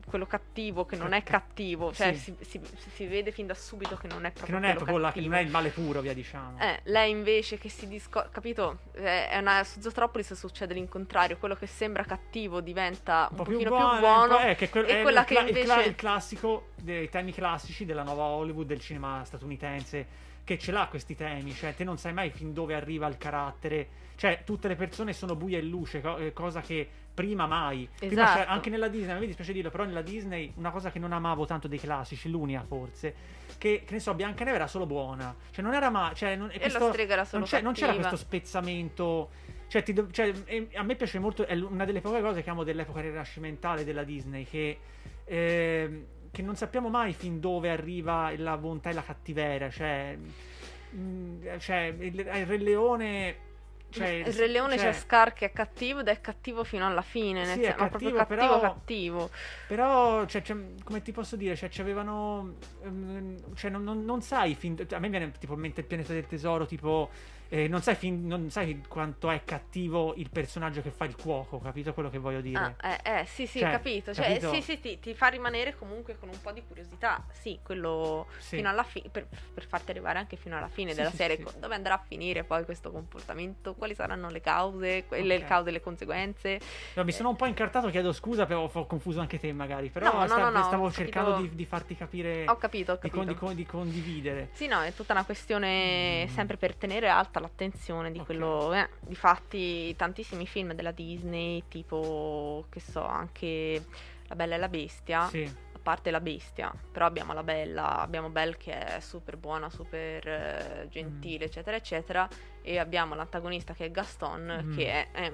quello cattivo che non è cattivo, cioè Sì. si, si- si vede fin da subito che non è Che proprio non è proprio la- non è il male puro, via diciamo. Eh, lei invece che si disco... capito? Eh, È una... Su Zootropolis succede l'incontrario, quello che sembra cattivo diventa un, un po' più buono, più buono eh, che quel- è quella il, che cla- il cla- invece- il classico dei temi classici della nuova Hollywood del cinema statunitense che ce l'ha questi temi, cioè te non sai mai fin dove arriva il carattere, cioè tutte le persone sono buie e luce, co- eh, cosa che prima mai. Prima Esatto. c'era- anche nella Disney, mi dispiace dirlo, però nella Disney una cosa che non amavo tanto dei classici, l'unica forse, che, che ne so, Biancaneve era solo buona, cioè non era mai, cioè, non, e questo- la strega era solo non, non c'era questo spezzamento. Cioè, ti do- cioè, a me piace molto. È una delle poche cose che amo dell'epoca rinascimentale della Disney. Che, ehm, che non sappiamo mai fin dove arriva la bontà e la cattiveria. Cioè, mm, cioè il, il Re Leone. Cioè, il Re Leone cioè, c'è Scar che è cattivo ed è cattivo fino alla fine, nel Sì, è senso, ma proprio cattivo, cattivo però- cattivo. Però, cioè, cioè, come ti posso dire, cioè, c'avevano. ehm, cioè, non, non- non sai fin. A me viene tipo in mente il pianeta del tesoro, tipo. Eh, non, sai fin- non sai quanto è cattivo il personaggio che fa il cuoco, capito quello che voglio dire? Ah, eh, eh, sì, sì, Cioè, capito. Cioè, capito? sì, sì, ti, ti fa rimanere comunque con un po' di curiosità. Sì, quello Sì. fino alla fine, per, per farti arrivare anche fino alla fine Sì, della sì, serie. Dove andrà a finire poi questo comportamento? Quali saranno le cause, quelle Ok. le cause e le conseguenze? No, mi sono un po' incartato, chiedo scusa, però ho confuso anche te magari. Però No, sta- no, stavo cercando di, di farti capire, Ho capito, ho di, con- capito. di con- di condividere. Sì, no, è tutta una questione Mm. sempre per tenere alta l'attenzione di Ok. quello. Eh, difatti, tantissimi film della Disney, tipo, che so, anche La Bella e la Bestia. Sì. A parte la bestia, però abbiamo la bella, abbiamo Belle che è super buona, super eh, gentile, Mm. eccetera, eccetera. E abbiamo l'antagonista che è Gaston, Mm. che è, è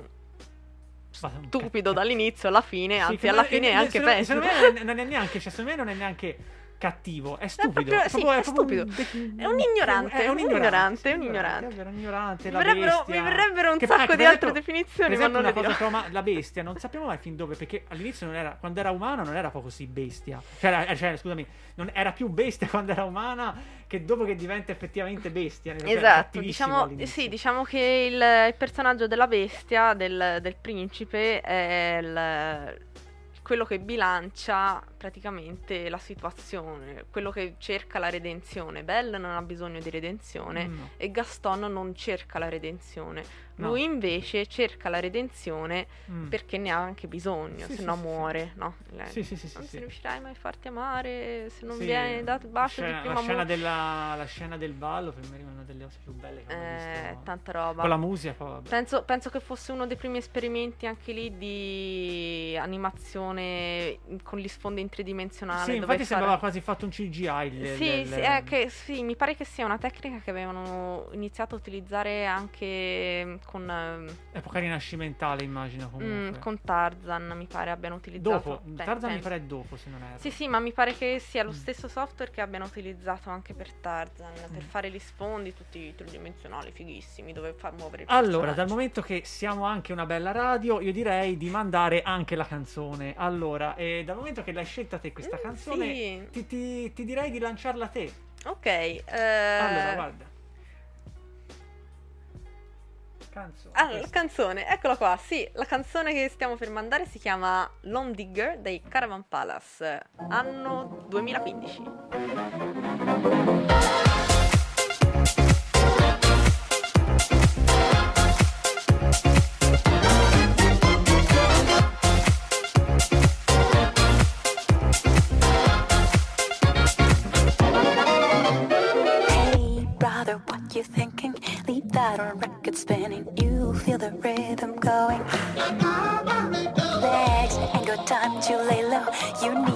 stupido dall'inizio alla fine, Sì, anzi alla fine eh, è anche secondo- peggio. Secondo me non è, non è neanche, cioè, secondo me non è neanche cattivo, è stupido. proprio- sì, è proprio un stupido. de- È un ignorante, è un un ignorante, un sì, ignorante. è vero, un ignorante, Mi verrebbero, mi verrebbero un Che- sacco ecco, di altre esempio- definizioni, Per ma esempio, non le una cosa dirò. trauma- la bestia, non sappiamo mai fin dove, perché all'inizio non era, quando era umana non era poi così bestia. Cioè, era- cioè, scusami, non era più bestia quando era umana che dopo che diventa effettivamente bestia. Cioè, Esatto, diciamo, sì, diciamo che il, il personaggio della bestia, del, del principe, è il- quello che bilancia praticamente la situazione, quello che cerca la redenzione. Belle non ha bisogno di redenzione no. e Gaston non cerca la redenzione. No. Lui invece cerca la redenzione Mm. perché ne ha anche bisogno, Sì, se sì, no sì, sì. muore, no? Lei- Sì, sì, sì, sì, non sì. si riuscirai mai a farti amare se non Sì, vieni dato il bacio scena- di prima la scena, amore. della, la scena del ballo per me rimane una delle cose più belle che ho Eh, visto. tanta roba. Con la musica, poi. Penso, penso che fosse uno dei primi esperimenti anche lì di animazione con gli sfondi in tridimensionale. Sì, infatti fare- sembrava quasi fatto un CGI. Sì, del- sì, è che- sì, mi pare che sia una tecnica che avevano iniziato a utilizzare anche con, ehm, Epoca rinascimentale, immagino mm, comunque. con Tarzan, mi pare abbiano utilizzato. dopo, Beh, Tarzan mi penso. pare è dopo, se non erro. Sì, sì, ma mi pare che sia lo Mm. stesso software che abbiano utilizzato anche per Tarzan, per Mm. fare gli sfondi tutti tridimensionali, fighissimi, dove far muovere il Allora, dal momento che siamo anche una bella radio, io direi di mandare anche la canzone. Allora, e dal momento che l'hai scelta te questa Mm, canzone, sì. ti, ti- ti direi di lanciarla te. Ok, eh, Allora, guarda. Canzone. Allora, questa. canzone, eccola qua. Sì, la canzone che stiamo per mandare si chiama Lone Digger dei Caravan Palace, anno 2015. Hey, Your knees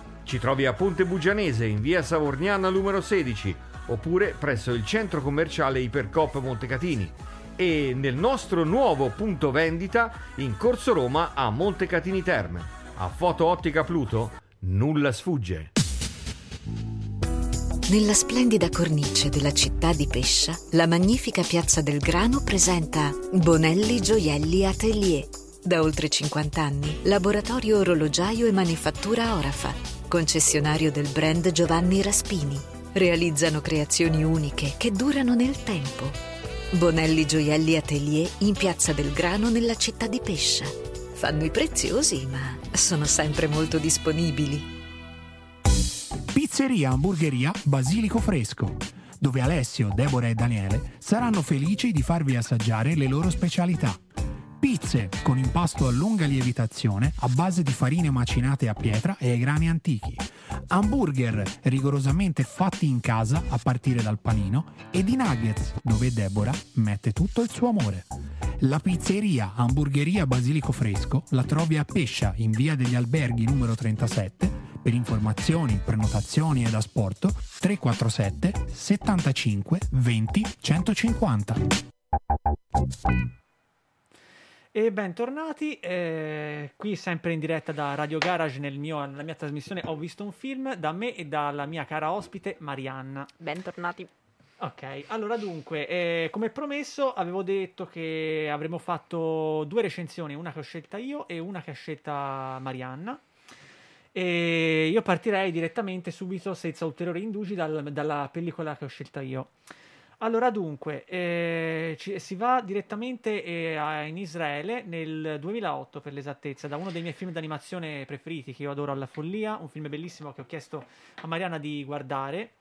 Ci trovi a Ponte Bugianese in via Savorniana numero 16 oppure presso il centro commerciale Ipercop Montecatini e nel nostro nuovo punto vendita in Corso Roma a Montecatini Terme. A Foto Ottica Pluto nulla sfugge. Nella splendida cornice della città di Pescia, la magnifica Piazza del Grano presenta Bonelli Gioielli Atelier. Da oltre 50 anni, laboratorio orologiaio e manifattura Orafa, concessionario del brand Giovanni Raspini. Realizzano creazioni uniche che durano nel tempo. Bonelli Gioielli Atelier in Piazza del Grano nella città di Pescia. Fanno i preziosi, ma sono sempre molto disponibili. Pizzeria Hamburgeria Basilico Fresco, dove Alessio, Deborah e Daniele saranno felici di farvi assaggiare le loro specialità. Pizze con impasto a lunga lievitazione a base di farine macinate a pietra e ai grani antichi. Hamburger rigorosamente fatti in casa a partire dal panino e di nuggets dove Deborah mette tutto il suo amore. La pizzeria Hamburgeria Basilico Fresco la trovi a Pescia in via degli Alberghi numero 37 per informazioni, prenotazioni ed asporto 347 75 20 150. E bentornati, eh, qui sempre in diretta da Radio Garage nel mio- nella mia trasmissione Ho visto un film da me e dalla mia cara ospite Marianna. Bentornati. Ok, allora dunque, eh, come promesso avevo detto che avremmo fatto due recensioni, una che ho scelta io e una che ha scelta Marianna. E io partirei direttamente subito, senza ulteriori indugi, dal- dalla pellicola che ho scelta io. Allora, dunque, eh, ci- si va direttamente eh, in Israele nel 2008, per l'esattezza, da uno dei miei film d'animazione preferiti che io adoro alla follia, un film bellissimo che ho chiesto a Mariana di guardare.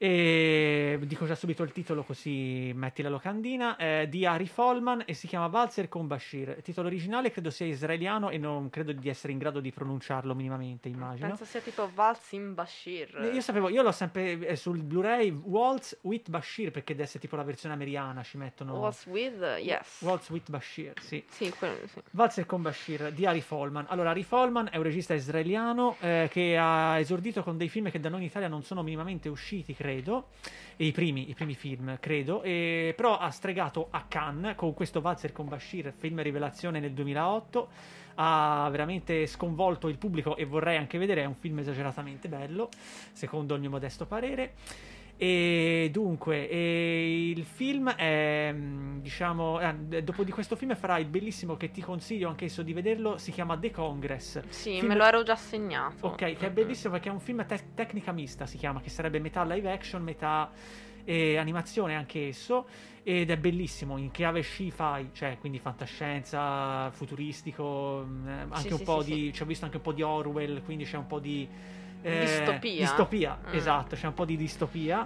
E dico già subito il titolo così metti la locandina eh, di Ari Folman e si chiama Walzer con Bashir. Il titolo originale credo sia israeliano e non credo di essere in grado di pronunciarlo minimamente, immagino. Penso sia tipo Valsim Bashir. Io sapevo, io l'ho sempre eh, sul Blu-ray Waltz with Bashir perché deve essere tipo la versione americana, ci mettono Was with, yes. Waltz with Bashir, sì. Sì, quello sì. Valzer con Bashir di Ari Folman. Allora, Ari Folman è un regista israeliano eh, che ha esordito con dei film che da noi in Italia non sono minimamente usciti, credo. E I primi, i primi film, credo. E, però ha stregato a Cannes con questo Valzer con Bashir, film rivelazione nel 2008. Ha veramente sconvolto il pubblico e vorrei anche vedere. È un film esageratamente bello, secondo il mio modesto parere. E dunque, e il film è, mm, diciamo, eh, dopo di questo film farà il bellissimo che ti consiglio anch'esso di vederlo, si chiama The Congress. Sì, Film- me lo ero già segnato. Ok, che è bellissimo perché è un film te- tecnica mista, si chiama, che sarebbe metà live action, metà eh, animazione anche esso, ed è bellissimo, in chiave sci-fi, cioè quindi fantascienza, futuristico, mm, eh, anche Sì, un sì, po' sì, di... ci ho visto anche un po' di Orwell, quindi c'è un po' di... eh, Distopia. Distopia, Mm. esatto, c'è un po' di distopia.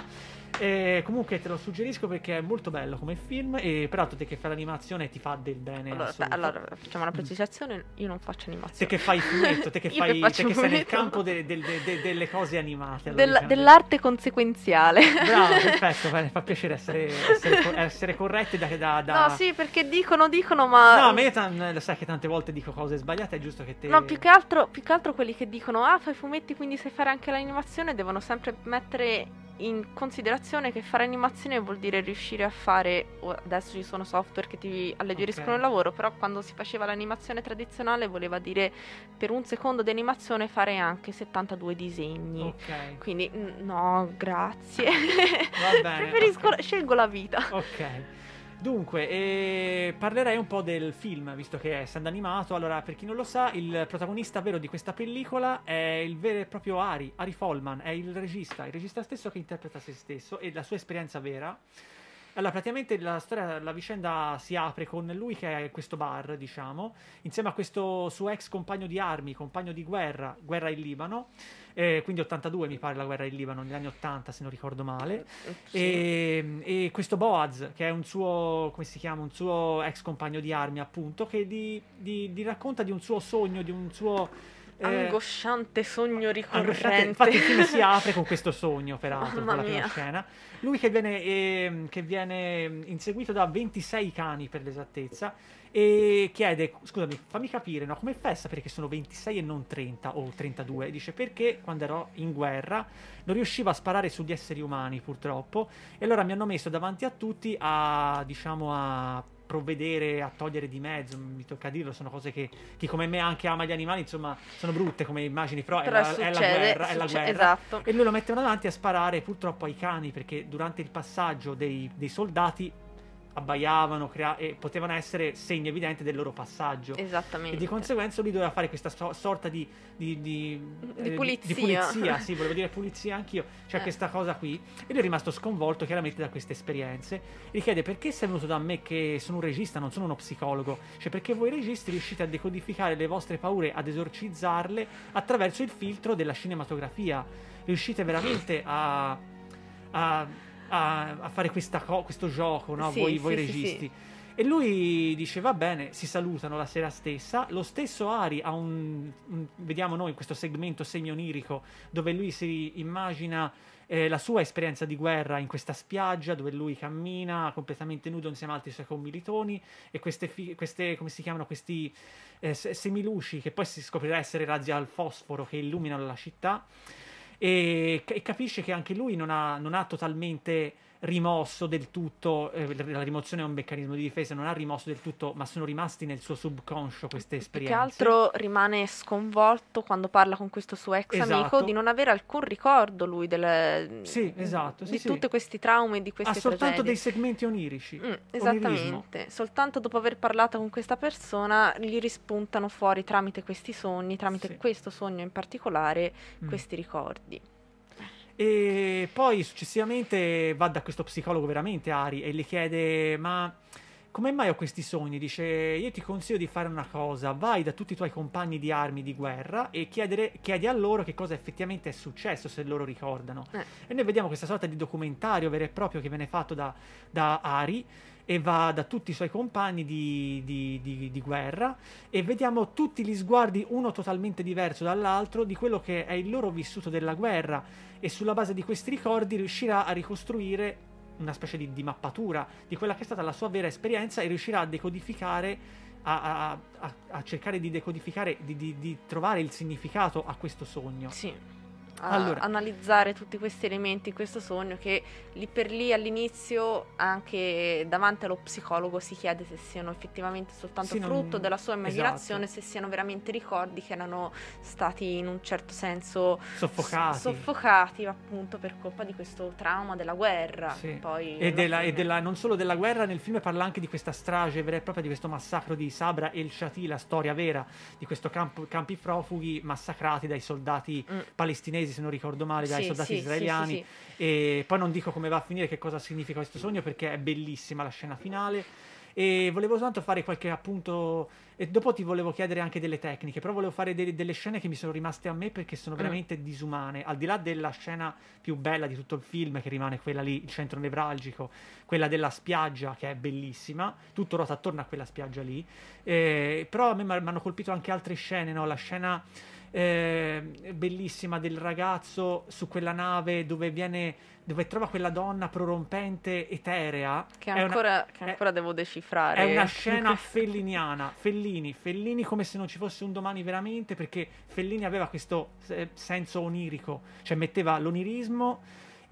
E comunque te lo suggerisco perché è molto bello come film e peraltro te che fai l'animazione ti fa del bene Allora, beh, allora, facciamo una precisazione. Io non faccio Te animazione. che fai il fumetto, te che, fai, te che sei nel campo de- de- de- de- delle cose animate. allora, Del- diciamo. dell'arte conseguenziale. Bravo, perfetto, fa, fa piacere essere, essere, essere corretti da, da, da- No, sì, perché dicono, dicono, ma. No, a me tan- lo sai che tante volte dico cose sbagliate, è giusto che te... No, più che, altro, più che altro quelli che dicono ah fai fumetti quindi sai fare anche l'animazione devono sempre mettere in considerazione che fare animazione vuol dire riuscire a fare adesso ci sono software che ti alleggeriscono Ok. il lavoro però quando si faceva l'animazione tradizionale voleva dire per un secondo di animazione fare anche 72 disegni Ok, quindi no grazie bene. preferisco ok. scelgo la vita Ok. Dunque, eh, parlerei un po' del film, visto che è essendo animato. Allora, per chi non lo sa, il protagonista vero di questa pellicola è il vero e proprio Ari, Ari Folman, è il regista, il regista stesso che interpreta se stesso e la sua esperienza vera. Allora, praticamente la storia, la vicenda si apre con lui che è questo bar, diciamo, insieme a questo suo ex compagno di armi, compagno di guerra, guerra in Libano, eh, quindi 82 mi pare la guerra in Libano, negli anni 80 se non ricordo male, Sì. e, e questo Boaz, che è un suo, come si chiama, un suo ex compagno di armi appunto, che gli, gli- gli racconta di un suo sogno, di un suo... eh, Angosciante sogno ricorrente. Infatti il film si apre con questo sogno, peraltro, Mamma con la prima scena. Lui che viene, ehm, che viene inseguito da 26 cani per l'esattezza e chiede, scusami, fammi capire, no, come fai a sapere che sono 26 e non 30 o 32? E dice perché quando ero in guerra non riuscivo a sparare sugli esseri umani purtroppo e allora mi hanno messo davanti a tutti a, diciamo, a provvedere a togliere di mezzo, mi tocca dirlo, sono cose che chi come me anche ama gli animali, insomma, sono brutte come immagini, però, Però è, la, è la succede, guerra, è la succe- guerra. esatto. E lui lo mettono davanti a sparare purtroppo ai cani perché durante il passaggio dei, dei soldati abbaiavano crea- e potevano essere segni evidenti del loro passaggio. Esattamente. E di conseguenza lui doveva fare questa so- sorta di, di, di, Di eh, pulizia. pulizia, sì, volevo dire pulizia anch'io. C'è Eh. questa cosa qui. E lui è rimasto sconvolto chiaramente da queste esperienze. E chiede perché sei venuto da me che sono un regista, non sono uno psicologo. Cioè perché voi registi riuscite a decodificare le vostre paure, ad esorcizzarle attraverso il filtro della cinematografia. Riuscite veramente a... a a, a fare questa co- questo gioco, no? Sì, voi, sì, voi registi. E lui dice: Va bene, si salutano la sera stessa. Lo stesso Ari ha un, un- vediamo noi in questo segmento semi-onirico dove lui si immagina eh, la sua esperienza di guerra in questa spiaggia dove lui cammina completamente nudo insieme ad altri suoi commilitoni e queste, fi- queste come si chiamano, questi eh, se- semiluci che poi si scoprirà essere razzi al fosforo che illuminano la città e, e capisce che anche lui non ha, non ha totalmente rimosso del tutto, eh, la rimozione è un meccanismo di difesa, non ha rimosso del tutto, ma sono rimasti nel suo subconscio queste Più esperienze. che altro rimane sconvolto quando parla con questo suo ex Esatto. amico di non avere alcun ricordo lui del, Sì, esatto, sì, di sì. tutti questi traumi, di queste ha soltanto tragedie. dei segmenti onirici. Mm, onirismo. esattamente, soltanto dopo aver parlato con questa persona gli rispuntano fuori tramite questi sogni, tramite questo sogno in particolare, Mm. questi ricordi. E poi successivamente va da questo psicologo veramente Ari e le chiede: Ma come mai ho questi sogni? Dice: Io ti consiglio di fare una cosa, vai da tutti i tuoi compagni di armi di guerra e chiedere- chiedi a loro che cosa effettivamente è successo, se loro ricordano. Eh. E noi vediamo questa sorta di documentario vero e proprio che viene fatto da, da Ari e va da tutti i suoi compagni di, di- di- di guerra e vediamo tutti gli sguardi, uno totalmente diverso dall'altro, di quello che è il loro vissuto della guerra e sulla base di questi ricordi riuscirà a ricostruire una specie di, mappatura di quella che è stata la sua vera esperienza e riuscirà a decodificare, a, a- a- a cercare di decodificare, di, di- di trovare il significato a questo sogno. Sì. Allora. analizzare tutti questi elementi in questo sogno che lì per lì all'inizio anche davanti allo psicologo si chiede se siano effettivamente soltanto Sì, non- frutto della sua immaginazione, esatto. se siano veramente ricordi che erano stati in un certo senso Soffocati. soffocati appunto per colpa di questo trauma della guerra. Sì. Poi E, della- e della- non solo della guerra, nel film parla anche di questa strage vera e propria, di questo massacro di Sabra el Shati, la storia vera di questo campo- campi profughi massacrati dai soldati Mm. palestinesi, se non ricordo male, dai Sì, soldati sì, israeliani. sì, sì. E poi non dico come va a finire, che cosa significa questo sogno, perché è bellissima la scena finale. E volevo soltanto fare qualche appunto. E dopo ti volevo chiedere anche delle tecniche, però volevo fare de- delle scene che mi sono rimaste a me perché sono Mm. veramente disumane. Al di là della scena più bella di tutto il film, che rimane quella lì, il centro nevralgico, quella della spiaggia, che è bellissima, tutto ruota attorno a quella spiaggia lì. Eh, però a me mi hanno colpito anche altre scene, no? La scena eh, bellissima del ragazzo su quella nave dove viene dove trova quella donna prorompente eterea Che È una- ancora, che è- ancora devo decifrare. è una scena felliniana Fellini Fellini come se non ci fosse un domani veramente perché Fellini aveva questo eh, senso onirico cioè metteva l'onirismo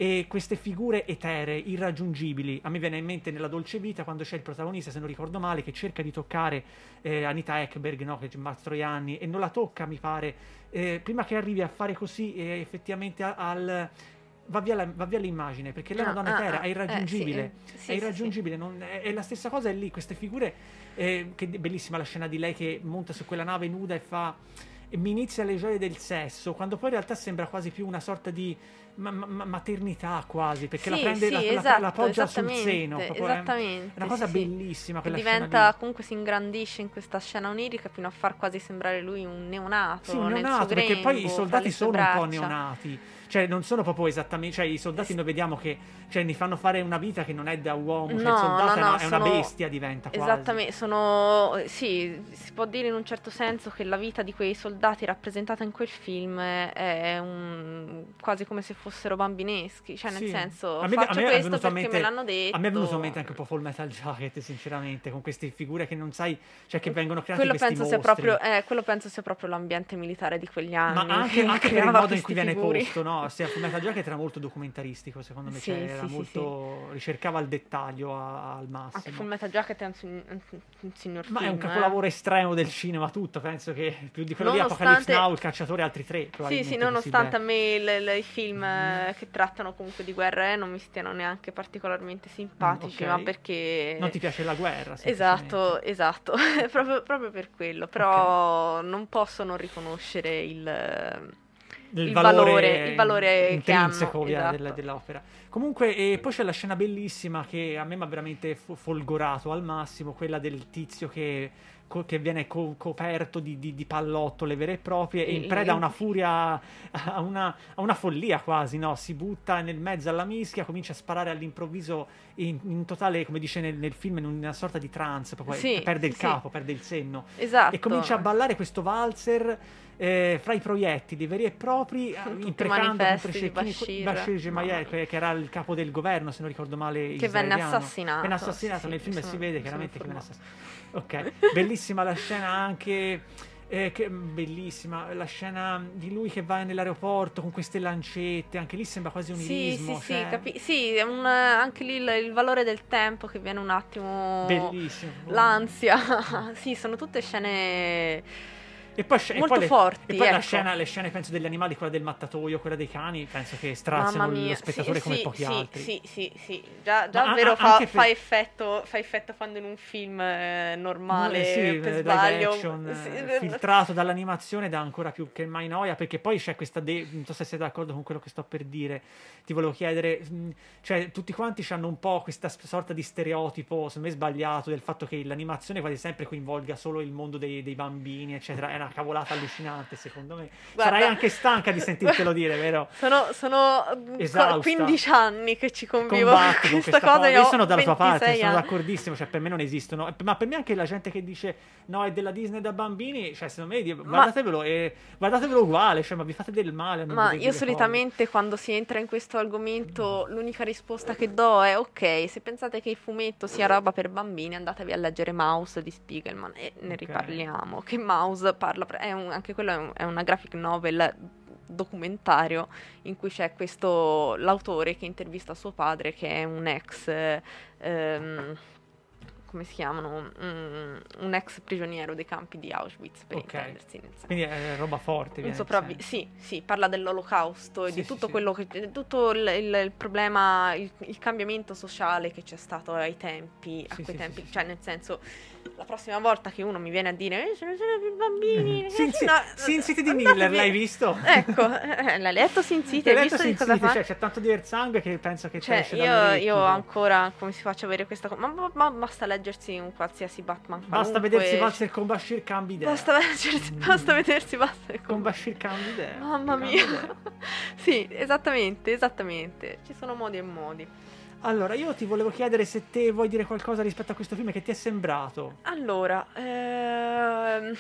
e queste figure eteree, irraggiungibili. A me viene in mente nella Dolce Vita quando c'è il protagonista, se non ricordo male, che cerca di toccare eh, Anita Ekberg, no? che è Mastroianni, e non la tocca, mi pare. Eh, prima che arrivi a fare così, eh, effettivamente al. Va via, la- va via l'immagine perché lei è una Ah, donna ah, eterea, ah, è irraggiungibile. eh, sì, eh, sì, è sì, irraggiungibile, non- è, è la stessa cosa è lì, queste figure, eh, che bellissima la scena di lei che monta su quella nave nuda e fa... mi inizia le gioie del sesso, quando poi in realtà sembra quasi più una sorta di ma- ma- maternità quasi, perché la Sì, prende, sì, la, la- esatto, la poggia sul seno. proprio, è esattamente, una cosa sì, bellissima quella diventa, comunque si ingrandisce in questa scena onirica fino a far quasi sembrare lui un neonato. Sì, un neonato, perché poi i soldati sono un po' braccia. neonati. Cioè, non sono proprio esattamente. Cioè, i soldati noi vediamo che cioè, ne fanno fare una vita che non è da uomo. Cioè, No, il soldato no, è, una, no, è una sono- bestia, diventa quasi. Esattamente, sono sì, si può dire in un certo senso che la vita di quei soldati rappresentata in quel film è un, quasi come se fossero bambineschi, cioè nel Sì. senso A me- faccio a me questo perché mente- me l'hanno detto. A me è venuto in mente anche un po' Full Metal Jacket, sinceramente, con queste figure che non sai, cioè che vengono create quello penso, sia mostri. proprio, eh, quello penso sia proprio l'ambiente militare di quegli anni. Ma anche, che anche per il modo in cui viene figuri. posto, no? Sia Full Metal Jacket era molto documentaristico, secondo me, Sì, cioè, sì, era sì, molto... ricercava il dettaglio a- al massimo. Anche Full Metal Jacket è un, un- un signor Ma è film. un eh. capolavoro estremo del cinema tutto, penso che più di quello di Nonostante- Apocalypse Now, il cacciatore, altri tre, Sì, sì, nonostante a me i film eh, che trattano comunque di guerra eh, non mi stiano neanche particolarmente simpatici, Mm, ok. ma perché... Non ti piace la guerra, Esatto, esatto, proprio, proprio per quello, però non posso non riconoscere il, il, il valore, valore- il valore che intrinseco hanno, via, esatto. della- dell'opera. Comunque, e poi c'è la scena bellissima che a me mi ha veramente fo- folgorato al massimo, quella del tizio che, co- che viene co- coperto di, di- di pallottole vere e proprie e in preda a una furia, a una, a una follia quasi, no? Si butta nel mezzo alla mischia, comincia a sparare all'improvviso in, in totale, come dice nel, nel film, in una sorta di trance, proprio Sì, perde il sì. capo, perde il senno. Esatto. E comincia a ballare questo valzer eh, fra i proiettili veri e propri, eh, Tutti imprecando contro cecchini. Bashir. Gemayel, che era il capo del governo, se non ricordo male. Che venne assassinato, Venne assassinato sì, nel sì, film mi si vede chiaramente che venne assassinato. Ok, bellissima la scena anche. eh, che, bellissima la scena di lui che va nell'aeroporto con queste lancette, anche lì sembra quasi un Sì, irismo. sì, sì, cioè, capi- sì, un- anche lì il, il valore del tempo che viene un attimo... Bellissimo. L'ansia, sì, sono tutte scene... E poi, sc- e molto poi le- E poi la ecco. scena, le scene, penso, degli animali, quella del mattatoio, quella dei cani, penso che straziano lo spettatore sì, come sì, pochi sì, altri. Sì, sì, sì, già, già Ma vero fa, anche fa per- effetto, fa effetto quando in un film eh, normale, Eh, sì, per eh, sbaglio... action, eh, filtrato dall'animazione dà ancora più che mai noia perché poi c'è questa de- non so se siete d'accordo con quello che sto per dire ti volevo chiedere mh, cioè tutti quanti hanno un po' questa sorta di stereotipo secondo me sbagliato del fatto che l'animazione quasi sempre coinvolga solo il mondo dei, dei bambini eccetera una cavolata allucinante secondo me Guarda- sarai anche stanca di sentirtelo dire vero? Sono, sono mm, co- Esausta. 15 anni che ci convivo combatti con questa questa cosa. Io sono dalla tua 26 parte, sono anni. d'accordissimo. Cioè, per me non esistono. Ma per me anche la gente che dice no, è della Disney da bambini. Cioè, secondo me, di- guardatevelo, e, guardatevelo uguale. Cioè, ma vi fate del male. Ma io solitamente quando si entra in questo argomento l'unica risposta che do è ok, se pensate che il fumetto sia roba per bambini andatevi a leggere Mouse di Spiegelman e ne Ok. riparliamo. Che Mouse parla, è un- anche quello è, un- è una graphic novel documentario in cui c'è questo l'autore che intervista suo padre che è un ex ehm, come si chiamano Mm, un ex prigioniero dei campi di Auschwitz per Ok. intendersi. Quindi è roba forte. Un sopravvi- sì, sì, parla dell'olocausto e Sì, di tutto sì. quello che di tutto il, il- il problema, il, il cambiamento sociale che c'è stato ai tempi, a quei tempi, cioè nel senso la prossima volta che uno mi viene a dire eh, sono solo per bambini, Sin, ragazzi, Sin- no, Sin City di Miller, l'hai visto? Ecco, eh, l'hai letto Sin City, L'hai visto Sin City? Cioè, c'è tanto di sangue che penso che Cioè, esce io, io ancora come si faccia avere questa cosa? Ma, ma- ma basta leggersi un qualsiasi Batman Basta qualunque- vedersi Valzer con Bashir cambi idea. Basta, leggersi- basta vedersi basta Con Bashir cambi idea. Mamma mia. sì, esattamente, esattamente. Ci sono modi e modi. Allora, io ti volevo chiedere se te vuoi dire qualcosa rispetto a questo film che ti è sembrato. Allora, ehm,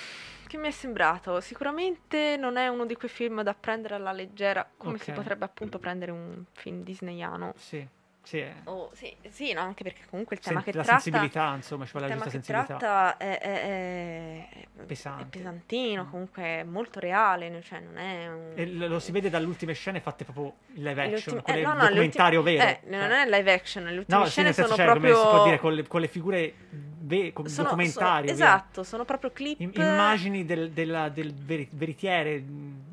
che mi è sembrato? Sicuramente non è uno di quei film da prendere alla leggera, come si Ok. potrebbe appunto prendere un film disneyano. Sì, sì, è. Oh, sì, sì, no, anche perché comunque il tema Sen- che la tratta... sensibilità, insomma, ci vuole Il la tema giusta che sensibilità. tratta è, è- è- Pesante. è pesantino, comunque è molto reale, cioè non è un... Lo si vede dalle ultime scene fatte proprio in live action, eh, no, no, documentario vero. Eh, cioè. non è live action, le ultime No, sì, scene senso, sono cioè, proprio... si può dire, con le, con le figure ve- con- sono- documentario. sono- esatto, sono proprio clip... Im- immagini del, della- del veri- veritiere.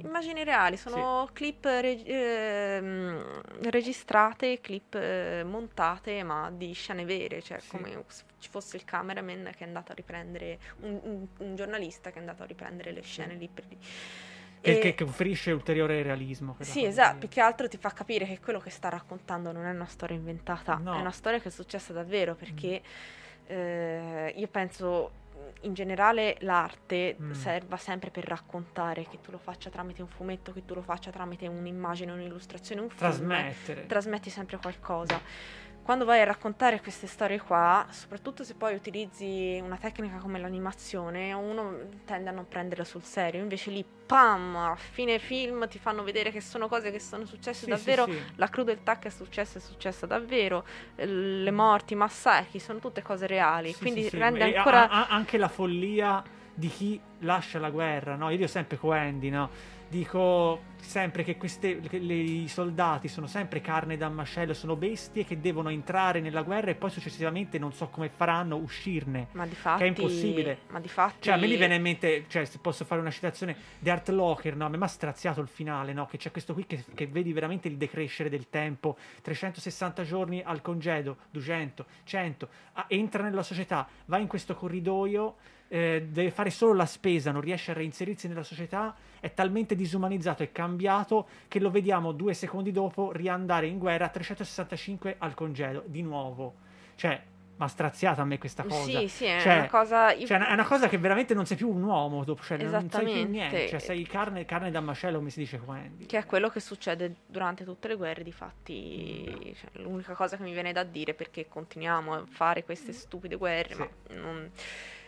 Immagini reali, sono clip reg- ehm, registrate, clip eh, montate, ma di scene vere, cioè Sì. come se ci fosse il cameraman che è andato a riprendere, un, un- un giornalista che è andato a riprendere le scene lì per lì. Che, E- che- conferisce ulteriore realismo. sì, esatto, più che altro ti fa capire che quello che sta raccontando non è una storia inventata, No. è una storia che è successa davvero, perché eh, io penso in generale l'arte Mm. serva sempre per raccontare, che tu lo faccia tramite un fumetto, che tu lo faccia tramite un'immagine, un'illustrazione, un film, Trasmettere. trasmetti sempre qualcosa. Quando vai a raccontare queste storie qua, soprattutto se poi utilizzi una tecnica come l'animazione, uno tende a non prenderla sul serio, invece lì, pam, a fine film ti fanno vedere che sono cose che sono successe Sì, davvero, sì, sì. la crudeltà che è successa è successa davvero, le morti, i massacri, sono tutte cose reali, quindi rende ancora... a- a- anche la follia di chi lascia la guerra, no? Io dico sempre Coendi, no? Dico sempre che, queste, che le- i soldati sono sempre carne da macello, sono bestie che devono entrare nella guerra e poi successivamente non so come faranno uscirne. Ma di fatti, che è impossibile. Ma di fatti... Cioè, a me mi viene in mente, cioè, se posso fare una citazione di Art Locker, no? A me mi ha straziato il finale, no? Che c'è questo qui che, che vedi veramente il decrescere del tempo, 360 giorni al congedo, 200, 100, ah, entra nella società, va in questo corridoio, eh, deve fare solo la spesa, non riesce a reinserirsi nella società, è talmente disumanizzato e cambiato che lo vediamo due secondi dopo riandare in guerra 365 al congedo, di nuovo. Cioè, mi ha straziato a me questa cosa. Sì, sì, è Cioè, una cosa... io- cioè, è una cosa che veramente non sei più un uomo dopo, cioè non sei più niente, cioè sei carne, carne da macello, come si dice qua. Che è quello che succede durante tutte le guerre, difatti cioè, l'unica cosa che mi viene da dire perché continuiamo a fare queste stupide guerre, Sì. ma non,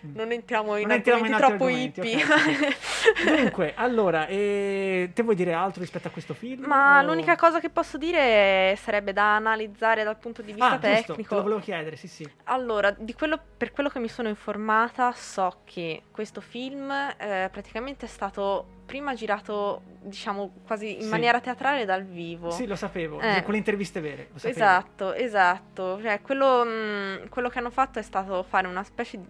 non entriamo in Non entriamo in troppo hippie. ok, Dunque, allora, eh, te vuoi dire altro rispetto a questo film? Ma o- l'unica cosa che posso dire sarebbe da analizzare dal punto di vista ah, giusto, te tecnico. lo volevo chiedere, sì, sì. Allora, di quello, per quello che mi sono informata, so che questo film eh, praticamente è stato prima girato, diciamo, quasi in Sì. maniera teatrale dal vivo. Sì, lo sapevo, Eh. con le interviste vere. Lo. Esatto, esatto. Cioè, quello, mh, quello che hanno fatto è stato fare una specie di,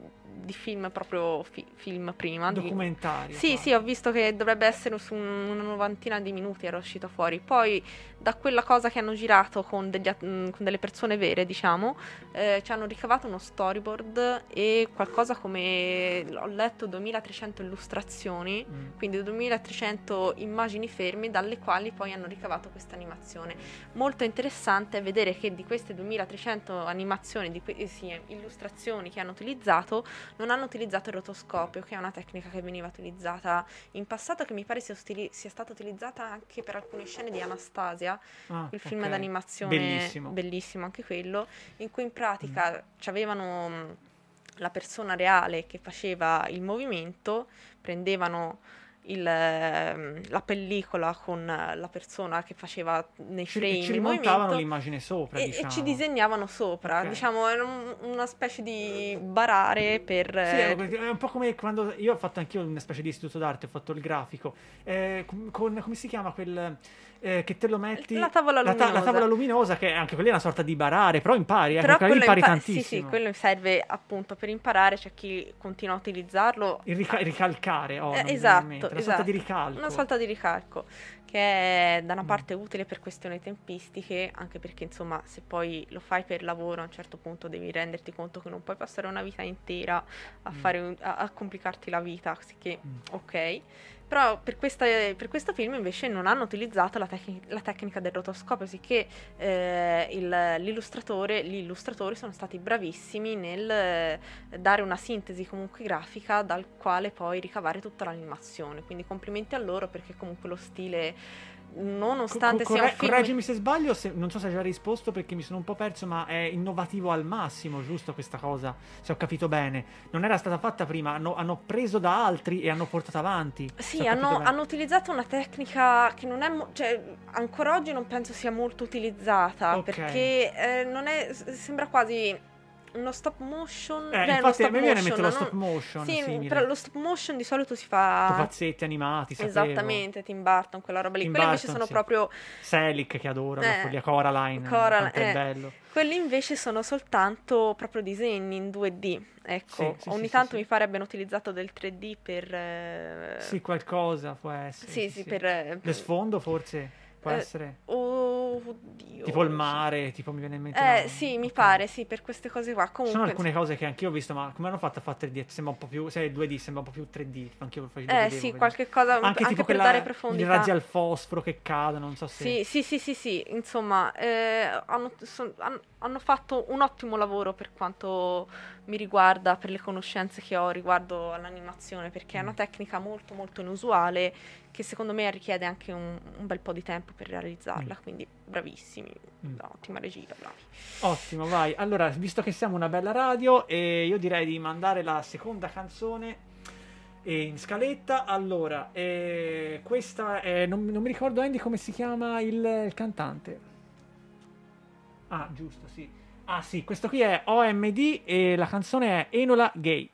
di film proprio fi- film prima. di- Documentario. Sì, quasi. sì, ho visto che dovrebbe essere su un- una novantina di minuti era uscito fuori. Poi da quella cosa che hanno girato con, degli mh, con delle persone vere, diciamo, eh, ci hanno ricavato uno storyboard e qualcosa come ho letto 2300 illustrazioni Mm. quindi 2300 immagini ferme dalle quali poi hanno ricavato questa animazione. Molto interessante è vedere che di queste 2300 animazioni, di que- eh, sì, illustrazioni che hanno utilizzato, non hanno utilizzato il rotoscopio, che è una tecnica che veniva utilizzata in passato, che mi pare sia, stili- sia stata utilizzata anche per alcune scene di Anastasia, Ah, il film d'animazione Bellissimo. bellissimo anche quello, in cui in pratica c'avevano mh, la persona reale che faceva il movimento, prendevano il, ehm, la pellicola con la persona che faceva nei Ci, frame ci il rimontavano l'immagine sopra, e, e diciamo. ci disegnavano sopra, Ok. diciamo era un- una specie di barare per... Sì, eh, è un po' come quando io ho fatto anch'io una specie di istituto d'arte, ho fatto il grafico. eh, con, con- come si chiama quel eh, che te lo metti? La tavola ta- la tavola luminosa, che anche quella è una sorta di barare, però impari, Però quello impari impa- sì, tantissimo. sì, quello serve appunto per imparare, c'è chi continua a utilizzarlo. Il rica- ricalcare, oh, Eh, esatto, una esatto. sorta di ricalco. Una sorta di ricalco che è da una Mm. parte utile per questioni tempistiche, anche perché insomma se poi lo fai per lavoro a un certo punto devi renderti conto che non puoi passare una vita intera a, Mm. fare un- a, a complicarti la vita, così che Mm. ok. Però per, questa- per questo film invece non hanno utilizzato la, tec- la tecnica del rotoscopio, sicché eh, il- l'illustratore, gli illustratori sono stati bravissimi nel eh, dare una sintesi comunque grafica dal quale poi ricavare tutta l'animazione. Quindi complimenti a loro perché comunque lo stile, nonostante Co- sia corre- un film... Correggimi se sbaglio, se- non so se hai già risposto perché mi sono un po' perso, ma è innovativo al massimo, giusto questa cosa? Se ho capito bene. Non era stata fatta prima, hanno, hanno preso da altri e hanno portato avanti. Sì, hanno, hanno utilizzato una tecnica che non è, mo- cioè, ancora oggi non penso sia molto utilizzata Ok. perché eh, non è, sembra quasi Uno stop motion. Eh, uno infatti a me viene mente lo motion, stop no? motion. Sì, simile. però lo stop motion di solito si fa. Pupazzetti animati, sapevo. Esattamente, Tim Burton, quella roba lì. Tim Quelli invece sono sì. proprio. Selic che adoro, la Eh, follia Coraline. Coraline, quanto è eh. bello. Quelli invece sono soltanto proprio disegni in 2D. Ecco, Sì, sì, ogni sì, tanto sì, mi sì. pare abbiano utilizzato del 3D per. eh, Sì, qualcosa può essere. sì, sì, per. eh, Lo sfondo forse può Eh, essere. oh, oddio. Tipo il mare, tipo mi viene in mente. Eh, no? sì, mi pare, sì, per queste cose qua. Comunque. sono alcune cose che anch'io ho visto, ma come hanno fatto a fare 3D? Sembra un po' più. Se è 2D, sembra un po' più 3D. Anch'io lo facevo. Eh vedevo, sì, qualche cosa Anche, anche, tipo per quella- dare I profondità. razzi al fosforo che cadono, non so se. Sì, sì, sì, sì, sì, insomma, eh, hanno, son- han- hanno fatto un ottimo lavoro per quanto mi riguarda, per le conoscenze che ho riguardo all'animazione, perché Mm. è una tecnica molto, molto inusuale che secondo me richiede anche un, un bel po' di tempo per realizzarla, quindi bravissimi, Mm. ottima regia, bravi. Ottimo, vai. Allora, visto che siamo una bella radio, eh, io direi di mandare la seconda canzone eh, in scaletta. Allora, eh, questa è, non, non mi ricordo Andy come si chiama il, il cantante. Ah, giusto, sì. Ah, sì, questo qui è OMD e la canzone è Enola Gay.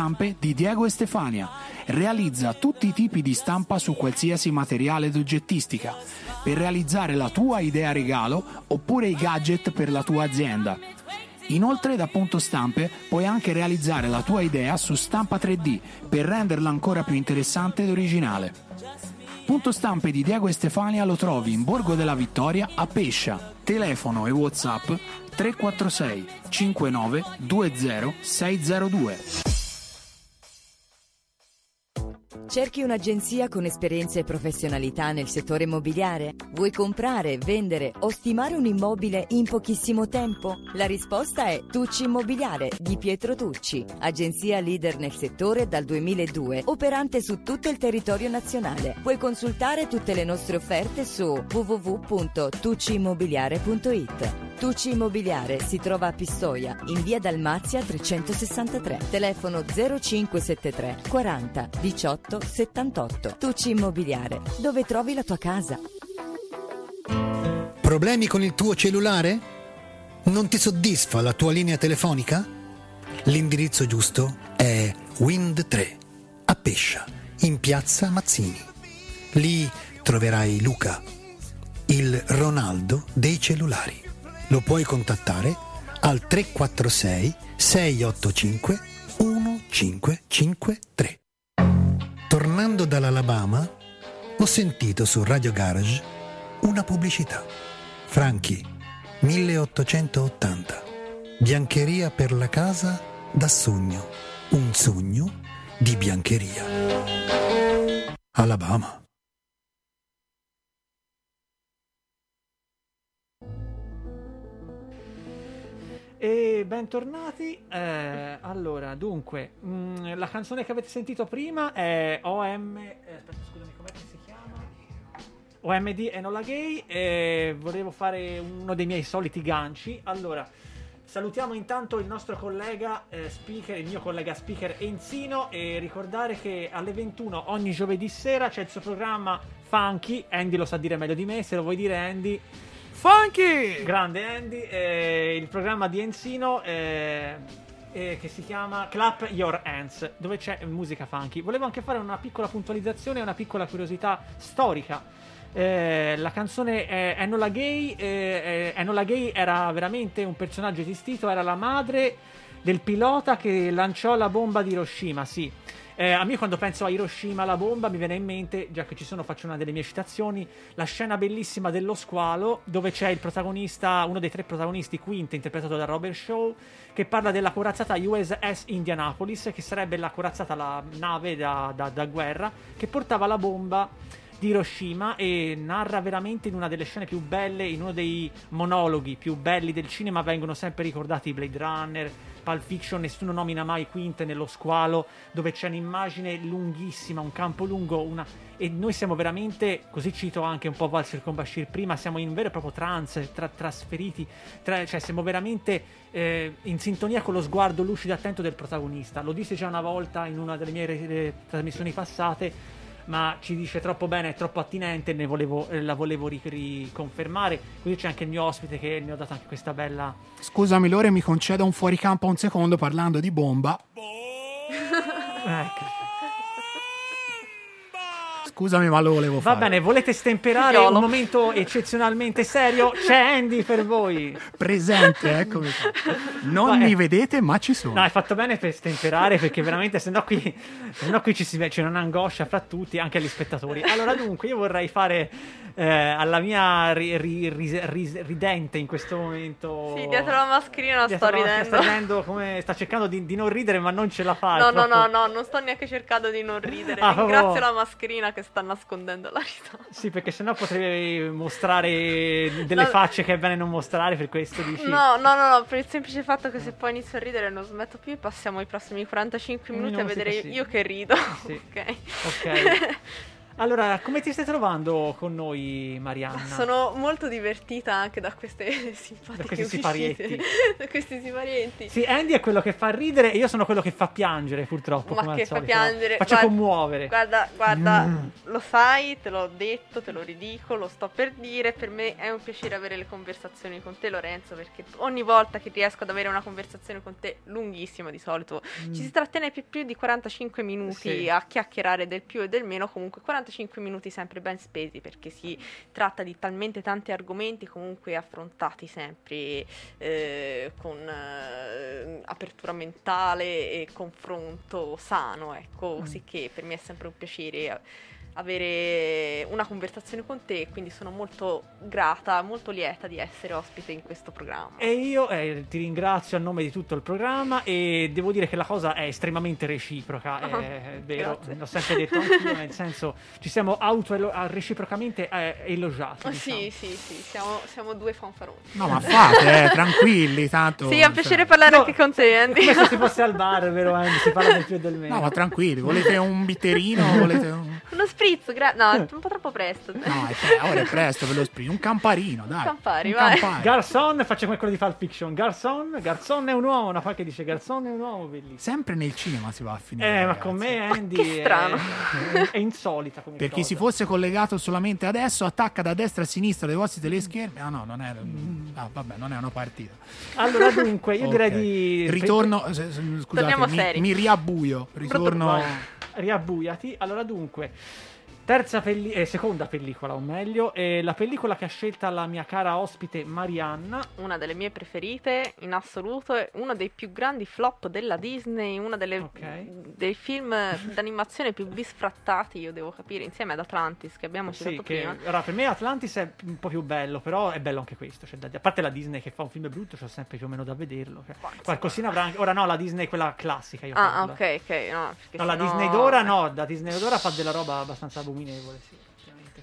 Stampe di Diego e Stefania. Realizza tutti i tipi di stampa su qualsiasi materiale d'oggettistica per realizzare la tua idea regalo oppure i gadget per la tua azienda. Inoltre da Punto Stampe puoi anche realizzare la tua idea su stampa 3D per renderla ancora più interessante ed originale. punto stampe di Diego e Stefania lo trovi in Borgo della Vittoria a Pescia. Telefono e WhatsApp 346 59 20 602. Cerchi un'agenzia con esperienza e professionalità nel settore immobiliare? Vuoi comprare, vendere o stimare un immobile in pochissimo tempo? La risposta è Tucci Immobiliare di Pietro Tucci, agenzia leader nel settore dal 2002, operante su tutto il territorio nazionale. Puoi consultare tutte le nostre offerte su www.tucciimmobiliare.it. Tucci Immobiliare si trova a Pistoia, in via Dalmazia 363, telefono 0573 40 18 78. Tucci Immobiliare, dove trovi la tua casa. Problemi con il tuo cellulare? Non ti soddisfa la tua linea telefonica? L'indirizzo giusto è Wind 3 a Pescia, in piazza Mazzini. Lì troverai Luca, il Ronaldo dei cellulari. Lo puoi contattare al 346 685 1553. Tornando dall'Alabama, ho sentito su Radio Garage una pubblicità. Franchi, 1880. Biancheria per la casa da sogno. Un sogno di biancheria. Alabama. E bentornati. Eh, allora, dunque, mh, la canzone che avete sentito prima è OM. eh, aspetta, scusami, com'è che si chiama? OMD Enola Gay. E volevo fare uno dei miei soliti ganci. Allora, salutiamo intanto il nostro collega eh, speaker, il mio collega speaker Enzino. E ricordare che alle 21 ogni giovedì sera c'è il suo programma Funky. Andy lo sa dire meglio di me. Se lo vuoi dire, Andy. Funky! Grande Andy, eh, il programma di Enzino eh, eh, che si chiama Clap Your Hands, dove c'è musica funky. Volevo anche fare una piccola puntualizzazione e una piccola curiosità storica. Eh, la canzone Enola Gay, eh, eh, Enola Gay era veramente un personaggio esistito, era la madre del pilota che lanciò la bomba di Hiroshima, sì. Eh, a me quando penso a Hiroshima, la bomba, mi viene in mente, già che ci sono, faccio una delle mie citazioni, la scena bellissima dello squalo, dove c'è il protagonista, uno dei tre protagonisti, Quint, interpretato da Robert Shaw, che parla della corazzata USS Indianapolis, che sarebbe la corazzata, la nave da, da- da guerra, che portava la bomba di Hiroshima e narra veramente in una delle scene più belle, in uno dei monologhi più belli del cinema, vengono sempre ricordati Blade Runner, Pulp Fiction, nessuno nomina mai Quint nello squalo, dove c'è un'immagine lunghissima, un campo lungo, una... e noi siamo veramente, così cito anche un po' Valser con Bashir prima, siamo in vero e proprio trance, tra- trasferiti, tra- cioè siamo veramente eh, in sintonia con lo sguardo lucido e attento del protagonista. Lo disse già una volta in una delle mie eh, trasmissioni passate, ma ci dice troppo bene, è troppo attinente, ne volevo, eh, la volevo ri- riconfermare. Così c'è anche il mio ospite che ne ho dato anche questa bella... Scusami Lore, mi conceda un fuoricampo un secondo parlando di bomba. Ecco. Scusami, ma lo volevo Va fare. bene, volete stemperare Figliolo. un momento eccezionalmente serio? C'è Andy per voi. Presente, eccomi qua. Non mi vedete, ma ci sono. No, hai fatto bene per stemperare perché veramente sennò qui, sennò qui ci si c'è un'angoscia fra tutti, anche agli spettatori. Allora dunque io vorrei fare eh, alla mia ri- ri- ri- ri- ridente in questo momento... Sì, dietro la mascherina Dietro sto ridendo. Sta ridendo come sta cercando di, di non ridere ma non ce la fa. No, no, troppo- no, no, non sto neanche cercando di non ridere. Ah, Ringrazio proprio- la mascherina che sta nascondendo la risata. Sì, perché sennò potrei mostrare delle No. facce che è bene non mostrare, per questo dici... No, no, no, no, per il semplice fatto che se poi inizio a ridere non smetto più e passiamo ai prossimi 45 minuti a vedere sì. io che rido. Sì. Ok. Ok. Allora, come ti stai trovando con noi, Marianna? Sono molto divertita anche da queste simpatiche Da questi uscite. siparietti. da questi siparienti. Sì, Andy è quello che fa ridere e io sono quello che fa piangere, purtroppo. Ma come che al fa solito. piangere? Faccio Guarda- commuovere. Guarda, guarda, Mm. lo sai, te l'ho detto, te lo ridico, lo sto per dire. Per me è un piacere avere le conversazioni con te, Lorenzo, perché ogni volta che riesco ad avere una conversazione con te, lunghissima di solito, ci si trattiene per più di 45 minuti Mm. Sì. a chiacchierare del più e del meno. Comunque, 45 minuti sempre ben spesi perché si tratta di talmente tanti argomenti, comunque affrontati sempre eh, con eh, apertura mentale e confronto sano, ecco, Mm. così che per me è sempre un piacere avere una conversazione con te, quindi sono molto grata, molto lieta di essere ospite in questo programma. E io eh, ti ringrazio a nome di tutto il programma e devo dire che la cosa è estremamente reciproca, Ah, è vero, grazie. l'ho sempre detto anch'io, nel senso ci siamo auto reciprocamente eh, elogiati. Oh, diciamo. Sì, sì, sì, siamo, siamo due fanfaroni. No, ma fate, eh, tranquilli, tanto... Sì, è un piacere cioè- parlare No, anche con te, Andy. Come se si fosse al bar, vero Andy? Si parla del più e del meno. No, ma tranquilli, volete un bitterino? Volete un... Uno spritz, gra- no, è un po' troppo presto. No, è pre- ora è presto per lo sprint. Un camparino, dai. Campari, un vai. campari. Garçon, faccio come quello di Pulp Fiction. Garçon, Garçon è un uomo, una fa che dice Garçon è un uomo, bellissimo. Sempre nel cinema si va a finire. Eh, ma ragazzi. con me Andy che strano. È, è insolita come Per chi cosa. si fosse collegato solamente adesso, attacca da destra a sinistra dei vostri teleschermi. Ah, no, non è. Mm. Ah, vabbè, non è una partita. Allora dunque, io Ok. direi di Ritorno. se- Scusate, Torniamo mi, seri. mi riabbuio. Ritorno. Riabbuiati. Allora dunque, terza pelli- eh, seconda pellicola, o meglio, è la pellicola che ha scelta la mia cara ospite Marianna. Una delle mie preferite in assoluto, è uno dei più grandi flop della Disney, uno delle- Ok. dei film d'animazione più bisfrattati, io devo capire, insieme ad Atlantis che abbiamo Sì, citato che, prima. allora, per me Atlantis è un po' più bello, però è bello anche questo. Cioè, da- a parte la Disney che fa un film brutto, c'ho sempre più o meno da vederlo. cioè, qualcosina avrà anche. Ora no, la Disney quella classica. Io Ah, parlo. ok, ok, no, No, la sennò- Disney d'ora no, la Disney d'ora fa della roba abbastanza abominevole, sì.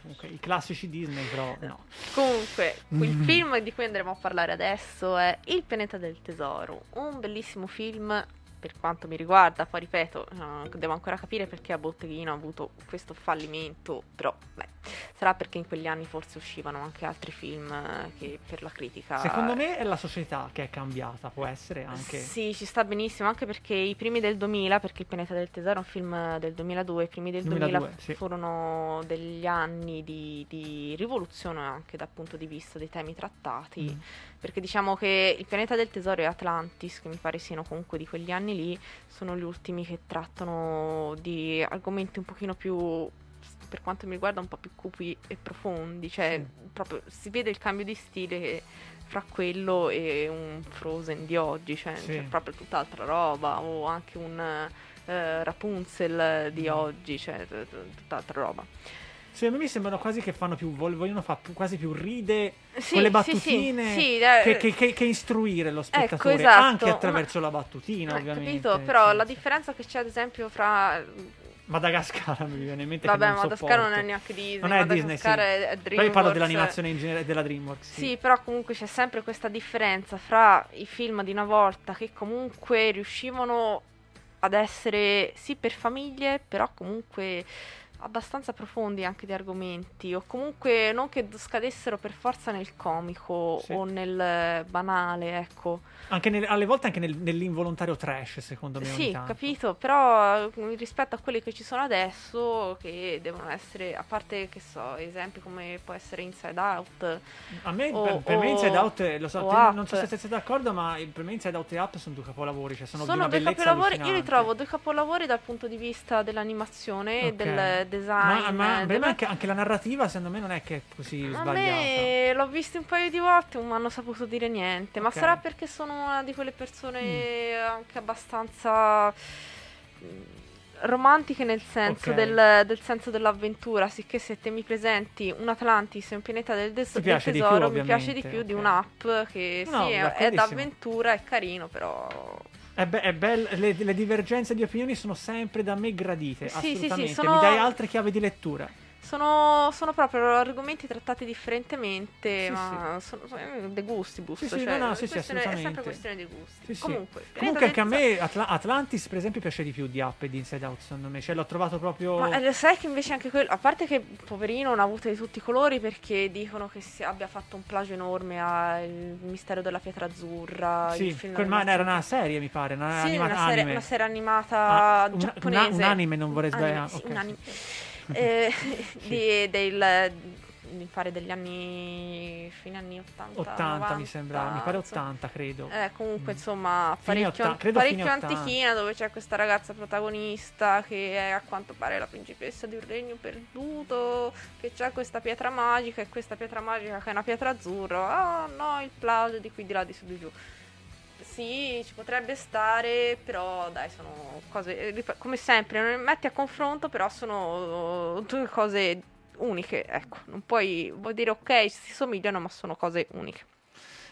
Comunque, i classici Disney, però no. Comunque, il Mm. film di cui andremo a parlare adesso è Il pianeta del tesoro, un bellissimo film per quanto mi riguarda, poi ripeto, eh, devo ancora capire perché a Botteghino ha avuto questo fallimento, però beh, sarà perché in quegli anni forse uscivano anche altri film eh, che per la critica... Secondo me è la società che è cambiata, può essere anche. Sì, ci sta benissimo, anche perché i primi del 2000, perché Il pianeta del tesoro è un film del 2002, i primi del 2000 2002, sì. furono degli anni di, di rivoluzione anche dal punto di vista dei temi trattati, Mm. Perché diciamo che Il pianeta del tesoro e Atlantis, che mi pare siano comunque di quegli anni lì, sono gli ultimi che trattano di argomenti un pochino più per quanto mi riguarda un po' più cupi e profondi, cioè proprio si vede il cambio di stile fra quello e un Frozen di oggi, cioè Sì. c'è proprio tutt'altra roba, o anche un eh, Rapunzel di Mm. oggi, cioè tutt'altra roba. Sì, a me mi sembrano quasi che fanno più. vog- vogliono fare quasi più ride Sì, con le battutine sì, sì, eh, che, che- che- che istruire lo spettatore esatto, anche attraverso la battutina, Eh, ovviamente. capito? Però la differenza che c'è ad esempio fra Madagascar mi viene in mente vabbè, Madagascar non è neanche Disney, Non è Disney, sì. Madagascar è, è Però io parlo DreamWorks. dell'animazione in genere della DreamWorks. Sì. Sì, però comunque c'è sempre questa differenza fra i film di una volta che comunque riuscivano ad essere sì per famiglie, però comunque abbastanza profondi anche di argomenti o comunque non che scadessero per forza nel comico Sì. o nel banale, ecco. Anche nel- alle volte anche nel- nell'involontario trash, secondo me. Sì, capito, però eh, rispetto a quelli che ci sono adesso che devono essere a parte che so, esempi come può essere Inside Out A me, O- per, per me o- Inside Out, lo so, te- non so se siete d'accordo, ma per me Inside Out e Up sono due capolavori, cioè sono, Sono due capolavori, io li trovo due capolavori dal punto di vista dell'animazione, Ok. del design. Ma, ma me anche, anche la narrativa, secondo me, non è che è così A sbagliata. me l'ho visto un paio di volte, non mi hanno saputo dire niente, ma Ok. sarà perché sono una di quelle persone Mm. anche abbastanza mm, romantiche nel senso Ok. del, del senso dell'avventura, sicché se te mi presenti un Atlantis e un pianeta del, des- del di più, tesoro, mi piace di più di ok. un'app che No, sì, è, è d'avventura, è carino, però È, be- è bello, le, le divergenze di opinioni sono sempre da me gradite, Sì, sì, sì, assolutamente. sono- Mi dai altre chiavi di lettura. Sono, sono proprio argomenti trattati differentemente, Sì, ma sono, sono de gustibus. Sì, sì, cioè, no, no, sì, sì, è sempre questione di gusti. Sì, sì. Comunque, Comunque anche a me Atla- Atlantis, per esempio, piace di più di Up e di Inside Out, secondo me. Cioè, l'ho trovato proprio... Ma eh, sai che invece anche quello, a parte che poverino non ha avuto di tutti i colori perché dicono che abbia fatto un plagio enorme al Mistero della Pietra Azzurra. sì, il film quel- ma era una serie, mi pare, una, Sì, anima- una serie, anime. una serie animata Ah, giapponese. una- un anime, non vorrei Anime, sbagliare. sì, ok, un sì. anime. Eh, di, del, mi pare degli anni fine anni 80 80 mi 90, sembra, mi pare insomma. 80 credo. Eh, comunque, Mm. insomma, parecchio, otta- credo parecchio fine 80. antichina dove c'è questa ragazza protagonista che è a quanto pare la principessa di un regno perduto, che c'ha questa pietra magica e questa pietra magica che è una pietra azzurra. Ah no, il plagio di qui di là di su di giù. Sì, ci potrebbe stare, però dai, sono cose, rip- come sempre, non metti a confronto, però sono due cose uniche, ecco, non puoi, dire ok, si somigliano, ma sono cose uniche.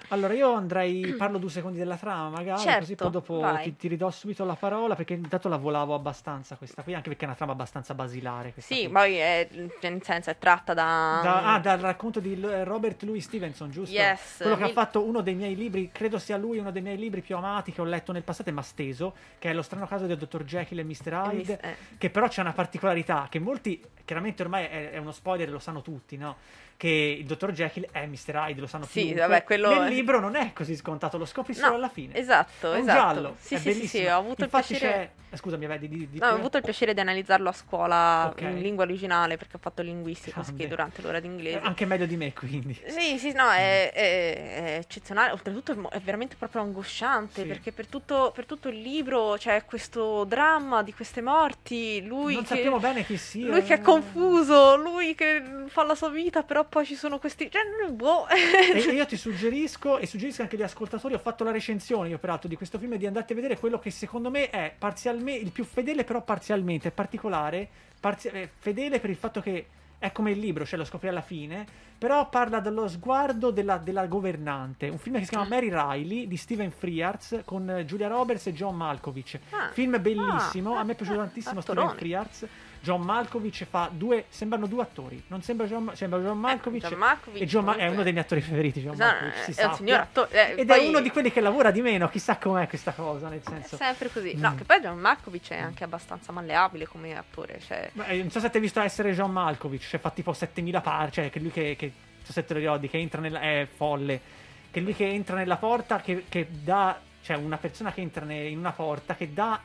Allora, io andrei, parlo due secondi della trama, magari, Certo, così poi dopo ti, ti ridò subito la parola, perché intanto la volavo abbastanza questa qui, anche perché è una trama abbastanza basilare. questa Sì, qui. poi è, nel senso è tratta da... Da- ah, dal racconto di Robert Louis Stevenson, giusto? Yes, Quello che ha mil- fatto uno dei miei libri, credo sia lui uno dei miei libri più amati che ho letto nel passato e ma steso, che è Lo strano caso del dottor Jekyll e Mr. e Hyde, mis- eh. che però c'è una particolarità che molti, chiaramente ormai è, è uno spoiler, lo sanno tutti, no? Che il dottor Jekyll è Mr. Hyde, lo sanno Sì, chiunque. vabbè, quello Nel libro non è così scontato, lo scopri solo No, alla fine. Esatto, È un esatto. giallo, Sì, è sì, sì, sì, bellissimo. ho avuto Infatti il piacere... c'è... eh, Scusami, vedi, di, di No, ho avuto il piacere di analizzarlo a scuola Ok. in lingua originale perché ho fatto linguistica durante l'ora d'inglese. Anche meglio di me, quindi. Sì, sì, no, è, è- è eccezionale. Oltretutto è veramente proprio angosciante Sì. perché per tutto, per tutto il libro c'è questo dramma di queste morti. Lui non che, sappiamo bene chi sia. lui che è confuso, lui che fa la sua vita, però poi ci sono questi. Cioè, boh. E io ti suggerisco, e suggerisco anche agli ascoltatori, ho fatto la recensione io peraltro di questo film, di andate a vedere quello che secondo me è parzialmente, il più fedele però parzialmente, è particolare, parzi- eh, fedele per il fatto che è come il libro, cioè lo scopri alla fine, però parla dello sguardo della, della governante, un film che si chiama Mary Riley di Steven Frears con Julia Roberts e John Malkovich. Ah. Film bellissimo, Ah, a me è piaciuto ah, tantissimo Steven. Frears. John Malkovich fa due, sembrano due attori, non sembra John, sembra John Malkovich, John Malkovich e John Ma- è uno dei miei attori preferiti, John Esatto, Malkovich, si è un signor attore. eh, Ed poi- è uno di quelli che lavora di meno, chissà com'è questa cosa, nel È senso... sempre così. No, Mm. che poi John Malkovich è anche abbastanza malleabile come attore. Cioè, Ma, eh, non so se ti hai visto essere John Malkovich, cioè fa tipo 7000 par, cioè che lui che, che so se te lo ricordi, che entra nella... è folle, che lui che entra nella porta, che, che dà, cioè una persona che entra ne- in una porta, che dà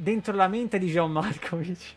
dentro la mente di John Malkovich,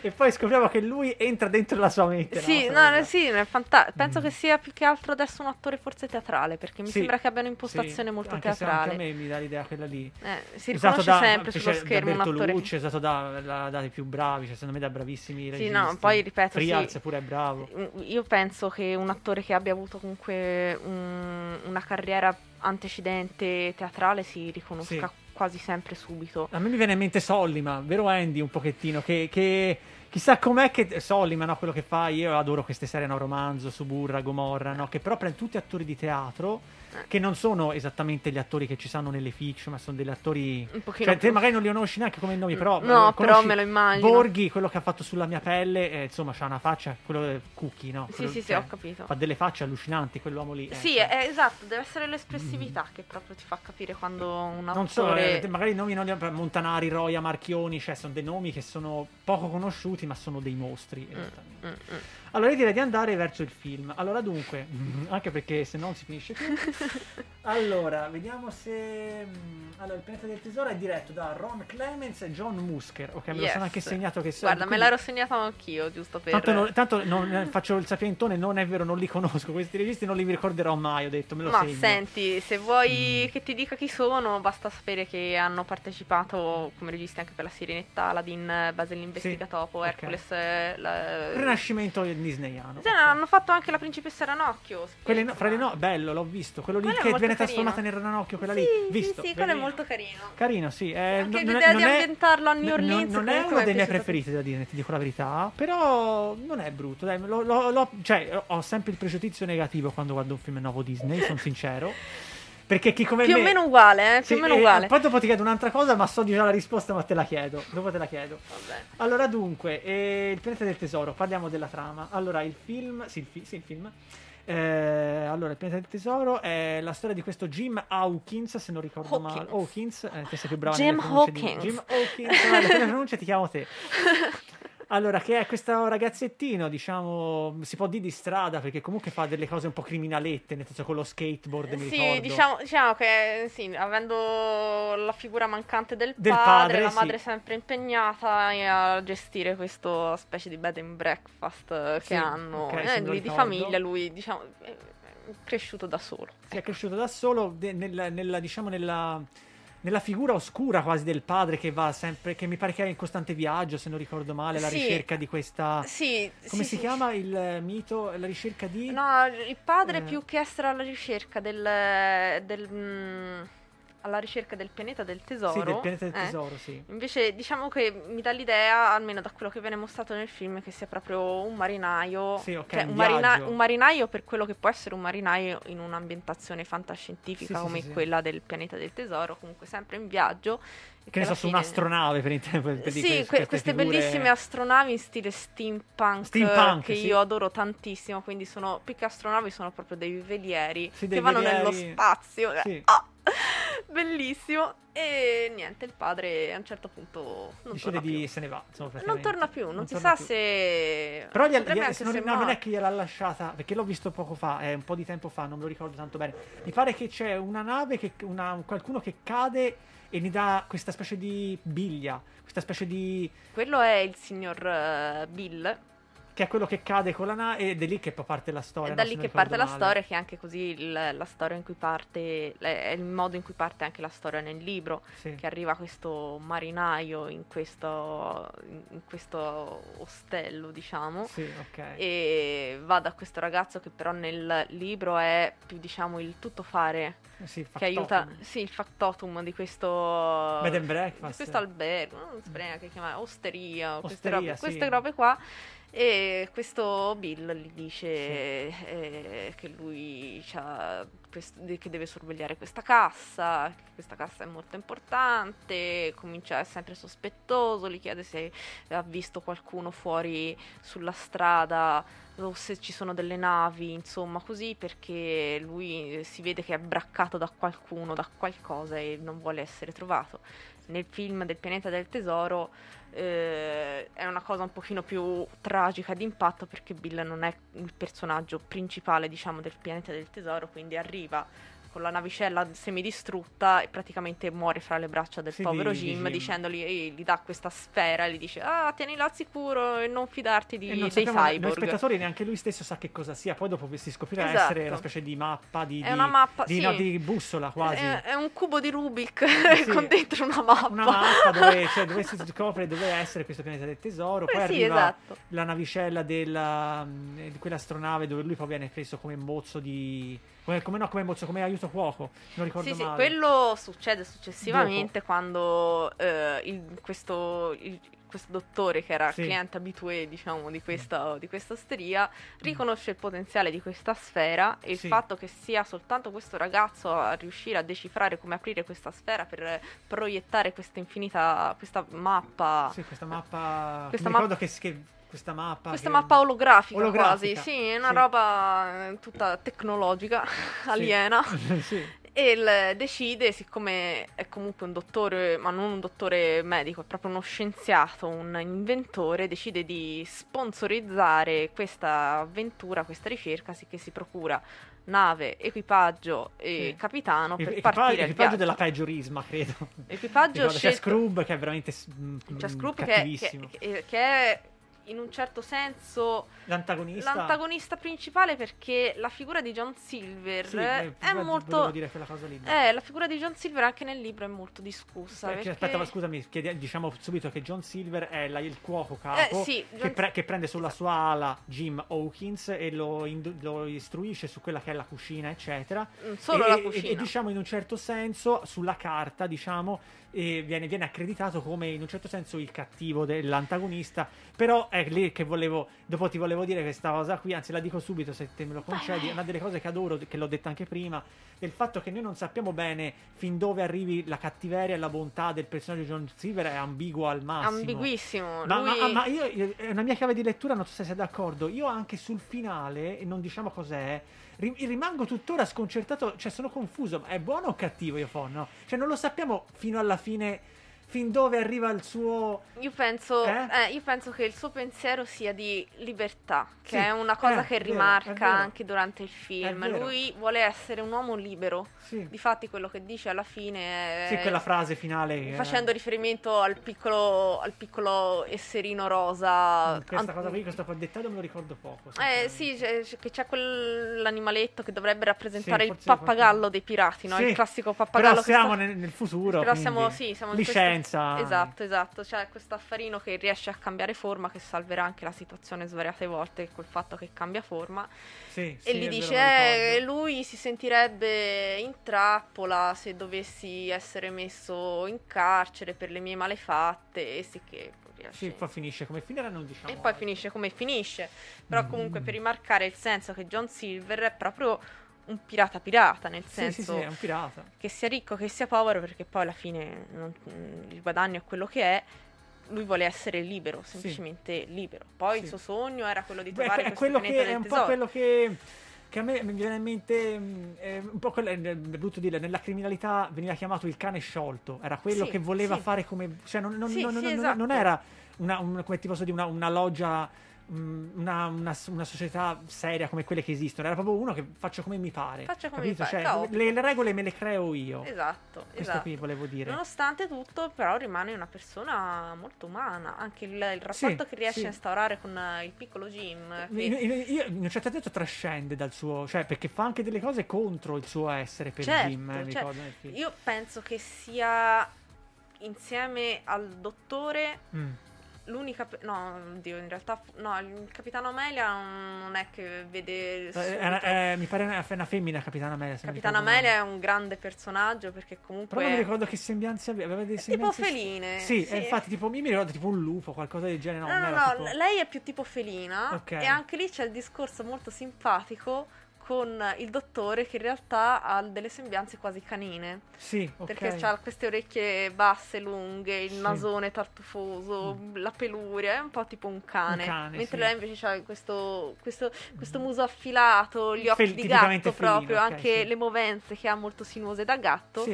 e poi scopriamo che lui entra dentro la sua mente. Sì, no? no, sì, fanta- penso che sia più che altro adesso un attore forse teatrale, perché mi Sì, sembra che abbia un'impostazione sì, molto teatrale. Anche a me mi dà l'idea quella lì. Eh, si Usato riconosce da- sempre sullo cioè, schermo un da attore. Bertolucci, usato da, da- dai più bravi, cioè, secondo me da bravissimi registi. no, poi ripeto, sì. Frears pure è bravo. Io penso che un attore che abbia avuto comunque un- una carriera antecedente teatrale si riconosca Sì. Quasi sempre subito. A me mi viene in mente Sollima, vero Andy un pochettino, che, che chissà com'è che... Sollima, no, quello che fa, io adoro queste serie, no, Romanzo, Suburra, Gomorra, no, che però prende tutti attori di teatro, che non sono esattamente gli attori che ci sono nelle fiction, ma sono degli attori... Un pochino Cioè, te magari non li conosci neanche come nomi, però... No, eh, però me lo immagino. Borghi, quello che ha fatto sulla mia pelle, eh, insomma, c'ha una faccia, quello Cookie, no? Sì, Quello- sì, sì, cioè, ho capito. Fa delle facce allucinanti, quell'uomo lì. eh, Sì, cioè. è, esatto, deve essere l'espressività che proprio ti fa capire quando un Non so, eh, magari i nomi non li Montanari, Roia, Marchioni, cioè sono dei nomi che sono poco conosciuti, ma sono dei mostri. esattamente. Mm, mm. Allora io direi di andare verso il film. Allora dunque, anche perché se no non si finisce più. allora, vediamo se... mm, Allora, il pianeta del tesoro è diretto da Ron Clements e John Musker. Ok, me lo Yes. sono anche segnato che sono... Guarda, me l'ero segnato anch'io, giusto per... Tanto, non, tanto non- eh, faccio il sapientone, non è vero, non li conosco. Questi registi non li ricorderò mai, ho detto, me lo Ma segno. senti, se Mm. vuoi che ti dica chi sono, basta sapere che hanno partecipato come registi anche per la Sirenetta, Aladdin, Basil l'investigatopo, ok. Hercules, eh, la... Rinascimento disneyano. Sì, hanno fatto anche la principessa Ranocchio. Quelle no- fra le no, bello, l'ho visto. Quello lì Quello è che viene trasformata nel ranocchio, quella Sì, lì. sì, Visto. sì, quello è molto carino. Carino, sì. eh, Anche non- l'idea non di è- ambientarlo a New non- Orleans Non, è comunque uno è dei miei preferiti da Disney, ti dico la verità. Però non è brutto. Dai, lo- lo- lo- cioè, ho sempre il pregiudizio negativo quando guardo un film nuovo Disney, sono sincero. Perché chi come Più me... o meno uguale, eh, più Sì, o meno eh, uguale. Poi dopo ti chiedo un'altra cosa, ma so già la risposta, ma te la chiedo. Dopo te la chiedo. Allora, dunque, eh, il pianeta del tesoro, parliamo della trama. Allora, il film, sì, il, fi- sì, il film. Eh, allora, il pianeta del tesoro è la storia di questo Jim Hawkins, se non ricordo Hawkins. male. Hawkins, eh, te sei più brava Jim pronunce di- Hawkins. Jim Hawkins, no, le pronunce ti chiamo te. Allora, che è questo ragazzettino, diciamo, si può dire di strada perché comunque fa delle cose un po' criminalette, nel senso con lo skateboard, mi Sì, diciamo, diciamo che sì, avendo la figura mancante del, Del padre, padre, la sì. madre sempre impegnata a gestire questo specie di bed and breakfast eh, che Sì, hanno, ok, eh, lì di famiglia, lui diciamo è è cresciuto da solo. si è cresciuto da solo de- nella, nella, diciamo nella, nella figura oscura quasi del padre che va sempre che mi pare che è in costante viaggio se non ricordo male la Sì. ricerca di questa Sì, come sì, si sì. chiama il mito la ricerca di No, il padre Eh. più che essere alla ricerca del, del, mm, alla ricerca del pianeta del tesoro. Sì, del pianeta del eh, tesoro, sì. Invece diciamo che mi dà l'idea, almeno da quello che viene mostrato nel film, che sia proprio un marinaio, Sì, ok, cioè un marina- un marinaio per quello che può essere un marinaio in un'ambientazione fantascientifica Sì, come sì, quella del pianeta del tesoro, comunque sempre in viaggio. Che ne so, su fine- un'astronave per intendere. per Sì, que- queste figure- bellissime astronavi in stile steampunk, Steampunk, che io adoro tantissimo, quindi sono più che astronavi sono proprio dei velieri Sì, che dei vanno nello spazio. Sì. Ah! bellissimo. E niente, il padre a un certo punto non Decide torna di più. se ne va. insomma, Non torna più, non, si torna sa più. se Però gli- gli- se non, essere no, non è che gliel'ha lasciata, perché l'ho visto poco fa, è un po' di tempo fa, non me lo ricordo tanto bene. Mi pare che c'è una nave, che, una- qualcuno che cade e gli dà questa specie di biglia, questa specie di... Quello è il signor eh, Bill, che è quello che cade con la nave ed è lì che parte la storia. È da lì che parte ricordo la male. storia, che è anche così il- la storia in cui parte, è il modo in cui parte anche la storia nel libro, Sì. che arriva questo marinaio in questo, in questo ostello, diciamo, Sì, ok. e va da questo ragazzo che però nel libro è più, diciamo, il tuttofare, Sì, il che aiuta, sì, il factotum di questo... Bed and breakfast. di questo albergo, non saprei neanche chiamare, osteria, queste, Osteria, robe, sì. queste robe qua. E questo Bill gli dice eh, che lui quest- che deve sorvegliare questa cassa, che questa cassa è molto importante, comincia a essere sempre sospettoso, gli chiede se ha visto qualcuno fuori sulla strada o se ci sono delle navi, insomma, così perché lui si vede che è braccato da qualcuno, da qualcosa e non vuole essere trovato. Nel film del pianeta del tesoro eh, è una cosa un pochino più tragica d'impatto perché Bill non è il personaggio principale, diciamo, del pianeta del tesoro, quindi arriva con la navicella semidistrutta e praticamente muore fra le braccia del Sì, povero di- di Jim, Jim. dicendogli, gli dà questa sfera e gli dice ah tienila al sicuro e non fidarti di, E non dei sappiamo- Noi cyborg. spettatori neanche lui stesso sa che cosa sia, poi dopo si scoprirà Esatto. essere una specie di mappa, di, È di- una mappa, di, sì. no, di bussola quasi. È, è un cubo di Rubik Sì. con dentro una mappa. Una mappa dove, cioè, dove si scopre dove essere questo pianeta del tesoro. Poi Eh arriva esatto. la navicella della, di quell'astronave dove lui poi viene preso come mozzo di. Come, come no, come mozzo, come aiuto fuoco. Non ricordo Sì, sì, male. quello succede successivamente quando eh, il- questo, il- questo dottore, che era Sì. cliente abitué, diciamo, di questa, di questa osteria, riconosce il potenziale di questa sfera e il Sì. fatto che sia soltanto questo ragazzo a riuscire a decifrare come aprire questa sfera per proiettare questa infinita, questa mappa, Sì, questa mappa. Questa mi ricordo che, che questa mappa. questa che- mappa olografica, Olografica, quasi, sì, è una sì. roba eh, tutta tecnologica, aliena. sì. E decide, siccome è comunque un dottore, ma non un dottore medico, è proprio uno scienziato, un inventore, decide di sponsorizzare questa avventura, questa ricerca, sì che si procura nave, equipaggio e Sì. capitano per Equipa- partire equipaggio della peggiorisma, credo. Equipaggio Ricordo, C'è Scrub che è veramente mm, C'è cattivissimo. che- che- che è in un certo senso L'antagonista. l'antagonista principale perché la figura di John Silver Sì, eh, è molto... dire quella cosa lì. Eh, la figura di John Silver anche nel libro è molto discussa. Perché, perché- aspetta, ma scusami, chiedi- diciamo subito che John Silver è la- il cuoco capo Eh, sì, che, John- pre- che prende sulla sua ala Jim Hawkins e lo, indu- lo istruisce su quella che è la cucina, eccetera. Mm, solo e, la e- cucina. E, diciamo in un certo senso, sulla carta, diciamo, eh, viene, viene accreditato come in un certo senso il cattivo dell'antagonista. Però è lì che volevo, dopo ti volevo dire questa cosa qui, anzi la dico subito se te me lo concedi, è una delle cose che adoro, che l'ho detta anche prima, del fatto che noi non sappiamo bene fin dove arrivi la cattiveria e la bontà del personaggio di John Silver, è ambiguo al massimo. ambiguissimo. Ma, Lui- ma- ma io, è una mia chiave di lettura, non so se sei d'accordo. Io anche sul finale, e non diciamo cos'è, rimango tuttora sconcertato, cioè sono confuso. Ma è buono o cattivo Iofon? No? Cioè non lo sappiamo fino alla fine, fin dove arriva il suo... Io penso, Eh? eh, io penso che il suo pensiero sia di libertà, che Sì, è una cosa eh, che vero, rimarca vero. anche durante il film. Lui vuole essere un uomo libero. Sì, Difatti, quello che dice alla fine è. sì, quella frase finale. che- Facendo riferimento al piccolo, al piccolo esserino rosa. Questa An- cosa qui, questo dettaglio me lo ricordo poco. Eh sì, c'è- c'è- quell'animaletto che dovrebbe rappresentare Sì, il pappagallo dei pirati, no? Il classico pappagallo Però siamo sta- nel, nel futuro. Però quindi siamo, sì, siamo in Licenze, senza... Esatto, esatto. C'è questo affarino che riesce a cambiare forma, che salverà anche la situazione svariate volte col fatto che cambia forma. Sì, e sì, gli è dice: vero, eh, lui si sentirebbe in trappola se dovessi essere messo in carcere per le mie malefatte. E sì che Sì, poi finisce come finirà, non diciamo. e poi finisce come finisce. Però Mm. comunque per rimarcare il senso che John Silver è proprio un pirata pirata, nel Sì, senso sì, sì, un pirata. che sia ricco che sia povero, perché poi alla fine non- il guadagno è quello che è. Lui vuole essere libero, semplicemente libero. Poi Sì. il suo sogno era quello di Beh, trovare è questo che è un po' tesoro. quello che, che a me mi viene in mente è un po' quello, è è brutto dire, nella criminalità veniva chiamato il cane sciolto, era quello Sì, che voleva sì. fare come, cioè non, non- Sì, non- sì, esatto. non era una, un- come ti posso dire, una, una loggia, una, una- una società seria come quelle che esistono, era proprio uno che faccio come mi pare. Faccio come capito? mi pare, Cioè, le, le regole me le creo io. Esatto, Questo esatto. qui volevo dire. Nonostante tutto, però, rimane una persona molto umana. Anche il, il rapporto Sì, che riesce sì. a instaurare con il piccolo Jim. che- In, in- io in un certo senso trascende dal suo, cioè perché fa anche delle cose contro il suo essere per Certo, Jim, eh, cioè. Io penso che sia insieme al dottore Mm. L'unica. No, oddio, in realtà. No, il capitano Amelia non è che vede. Eh, subito- eh, mi pare una, una femmina, Capitana Amelia. Capitano ricordo male. Amelia è un grande personaggio perché comunque. Però non mi ricordo che sembianze aveva. aveva dei È tipo sembianze- feline, Sì, sì. infatti, tipo, mi ricordo tipo un lupo, qualcosa del genere. No, No, no, no, tipo- lei è più tipo felina Ok. e anche lì c'è il discorso molto simpatico con il dottore che in realtà ha delle sembianze quasi canine. Sì, ok. Perché ha queste orecchie basse, lunghe, il Sì. nasone tartufoso, la peluria, è un po' tipo un cane. Un cane, Mentre sì. lei invece ha questo, questo, questo muso affilato, gli occhi Fel- di gatto proprio, felino, ok, anche sì. le movenze che ha molto sinuose da gatto.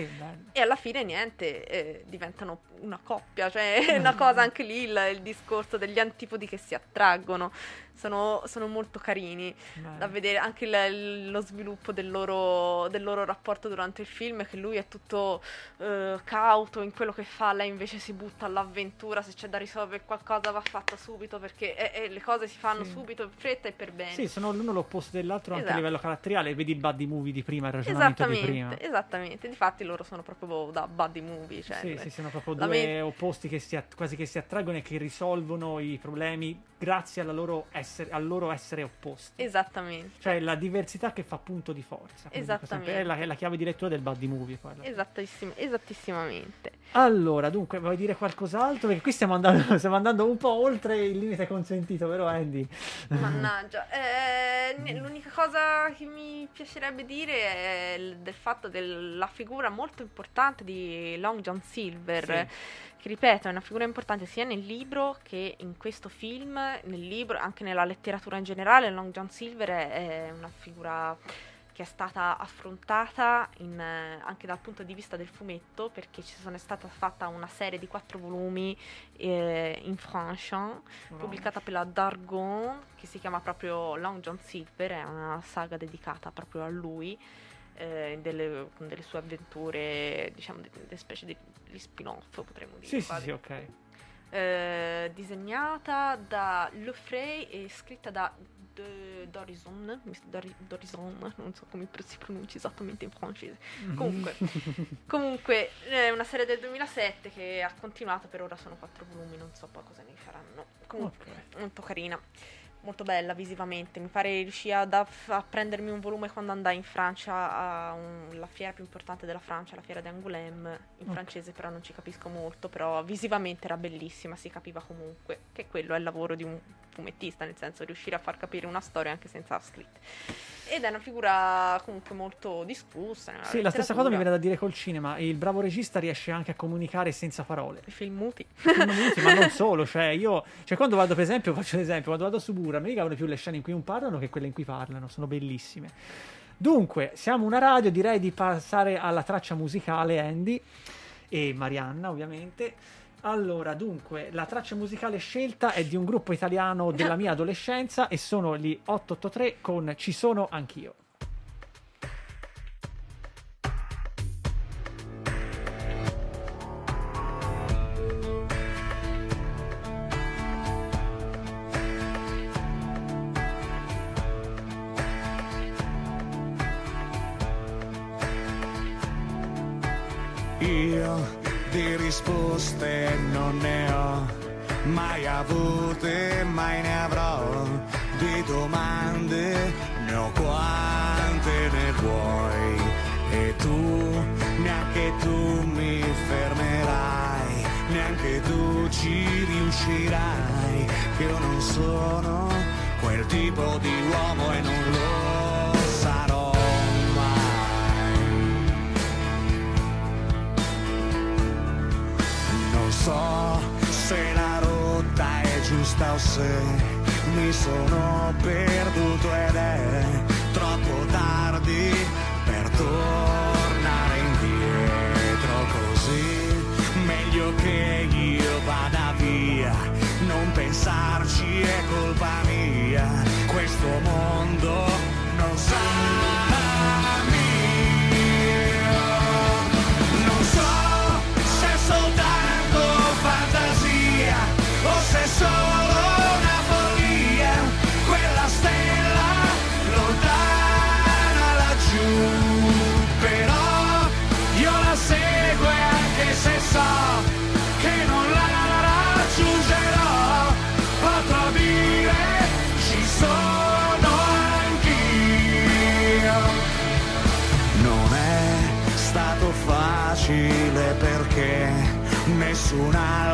E alla fine niente, eh, diventano una coppia, cioè è una cosa anche lì il, il discorso degli antipodi che si attraggono, sono, sono molto carini bello. da vedere anche il- lo sviluppo del loro, del loro rapporto durante il film, che lui è tutto eh, cauto in quello che fa, lei invece si butta all'avventura, se c'è da risolvere qualcosa va fatta subito perché eh, eh, le cose si fanno Sì. subito, in fretta e per bene. Sì, sono l'uno l'opposto dell'altro anche a Esatto. livello caratteriale. Vedi il buddy movie di prima, il ragionamento di prima. Esattamente. Difatti loro sono proprio da buddy movie. Cioè, Sì, sì, sono proprio due me- opposti che si att- quasi che si attraggono e che risolvono i problemi grazie loro essere, al loro essere opposti. Esattamente. Cioè la diversità che fa punto di forza. Esattamente. È la, è la chiave di lettura del buddy movie. fine. Esattissim- esattissimamente. Allora, dunque, vuoi dire qualcos'altro? Perché qui stiamo andando, stiamo andando un po' oltre il limite consentito, vero Andy? Mannaggia. Eh, l'unica cosa che mi piacerebbe dire è del fatto della figura molto importante di Long John Silver. Sì. Che ripeto, è una figura importante sia nel libro che in questo film, nel libro, anche nella letteratura in generale. Long John Silver è, è una figura che è stata affrontata in, eh, anche dal punto di vista del fumetto, perché ci sono stata fatta una serie di quattro volumi eh, in Franchan, pubblicata per la Dargon, che si chiama proprio Long John Silver, è una saga dedicata proprio a lui, eh, delle, con delle sue avventure, diciamo, de- delle specie di di spin-off, potremmo dire. Sì, sì, sì, ok. Eh, disegnata da Le Frey e scritta da De- Dorison, Dorison, non so come si pronuncia esattamente in francese. Comunque, comunque è una serie del 2007 che ha continuato, per ora sono quattro volumi, non so poi cosa ne faranno. Comunque, Ok. molto carina. Molto bella visivamente, mi pare riuscì ad aff- a prendermi un volume quando andai in Francia a un- la fiera più importante della Francia, la fiera di Angoulême, in Ok. francese però non ci capisco molto, però visivamente era bellissima, si capiva comunque che quello è il lavoro di un fumettista, nel senso riuscire a far capire una storia anche senza scritte. Ed è una figura comunque molto discussa. Sì, la stessa cosa mi viene da dire col cinema. Il bravo regista riesce anche a comunicare senza parole. I film muti. Film muti, ma non solo, cioè io, cioè quando vado per esempio, faccio un esempio, quando vado su Bura, mi ricavano più le scene in cui non parlano che quelle in cui parlano, sono bellissime. Dunque, siamo una radio, direi di passare alla traccia musicale Andy e Marianna, ovviamente. Allora, dunque, la traccia musicale scelta è di un gruppo italiano della mia adolescenza e sono gli 883 con Ci sono anch'io. Risposte non ne ho mai avute, mai ne avrò. Di domande, ne ho quante ne vuoi e tu, neanche tu mi fermerai, neanche tu ci riuscirai, che io non sono quel tipo di uomo e non so se la rotta è giusta o se mi sono perduto ed è troppo tardi per tornare indietro così. Meglio che io vada via, non pensarci è colpa mia. Questo mondo non sarà una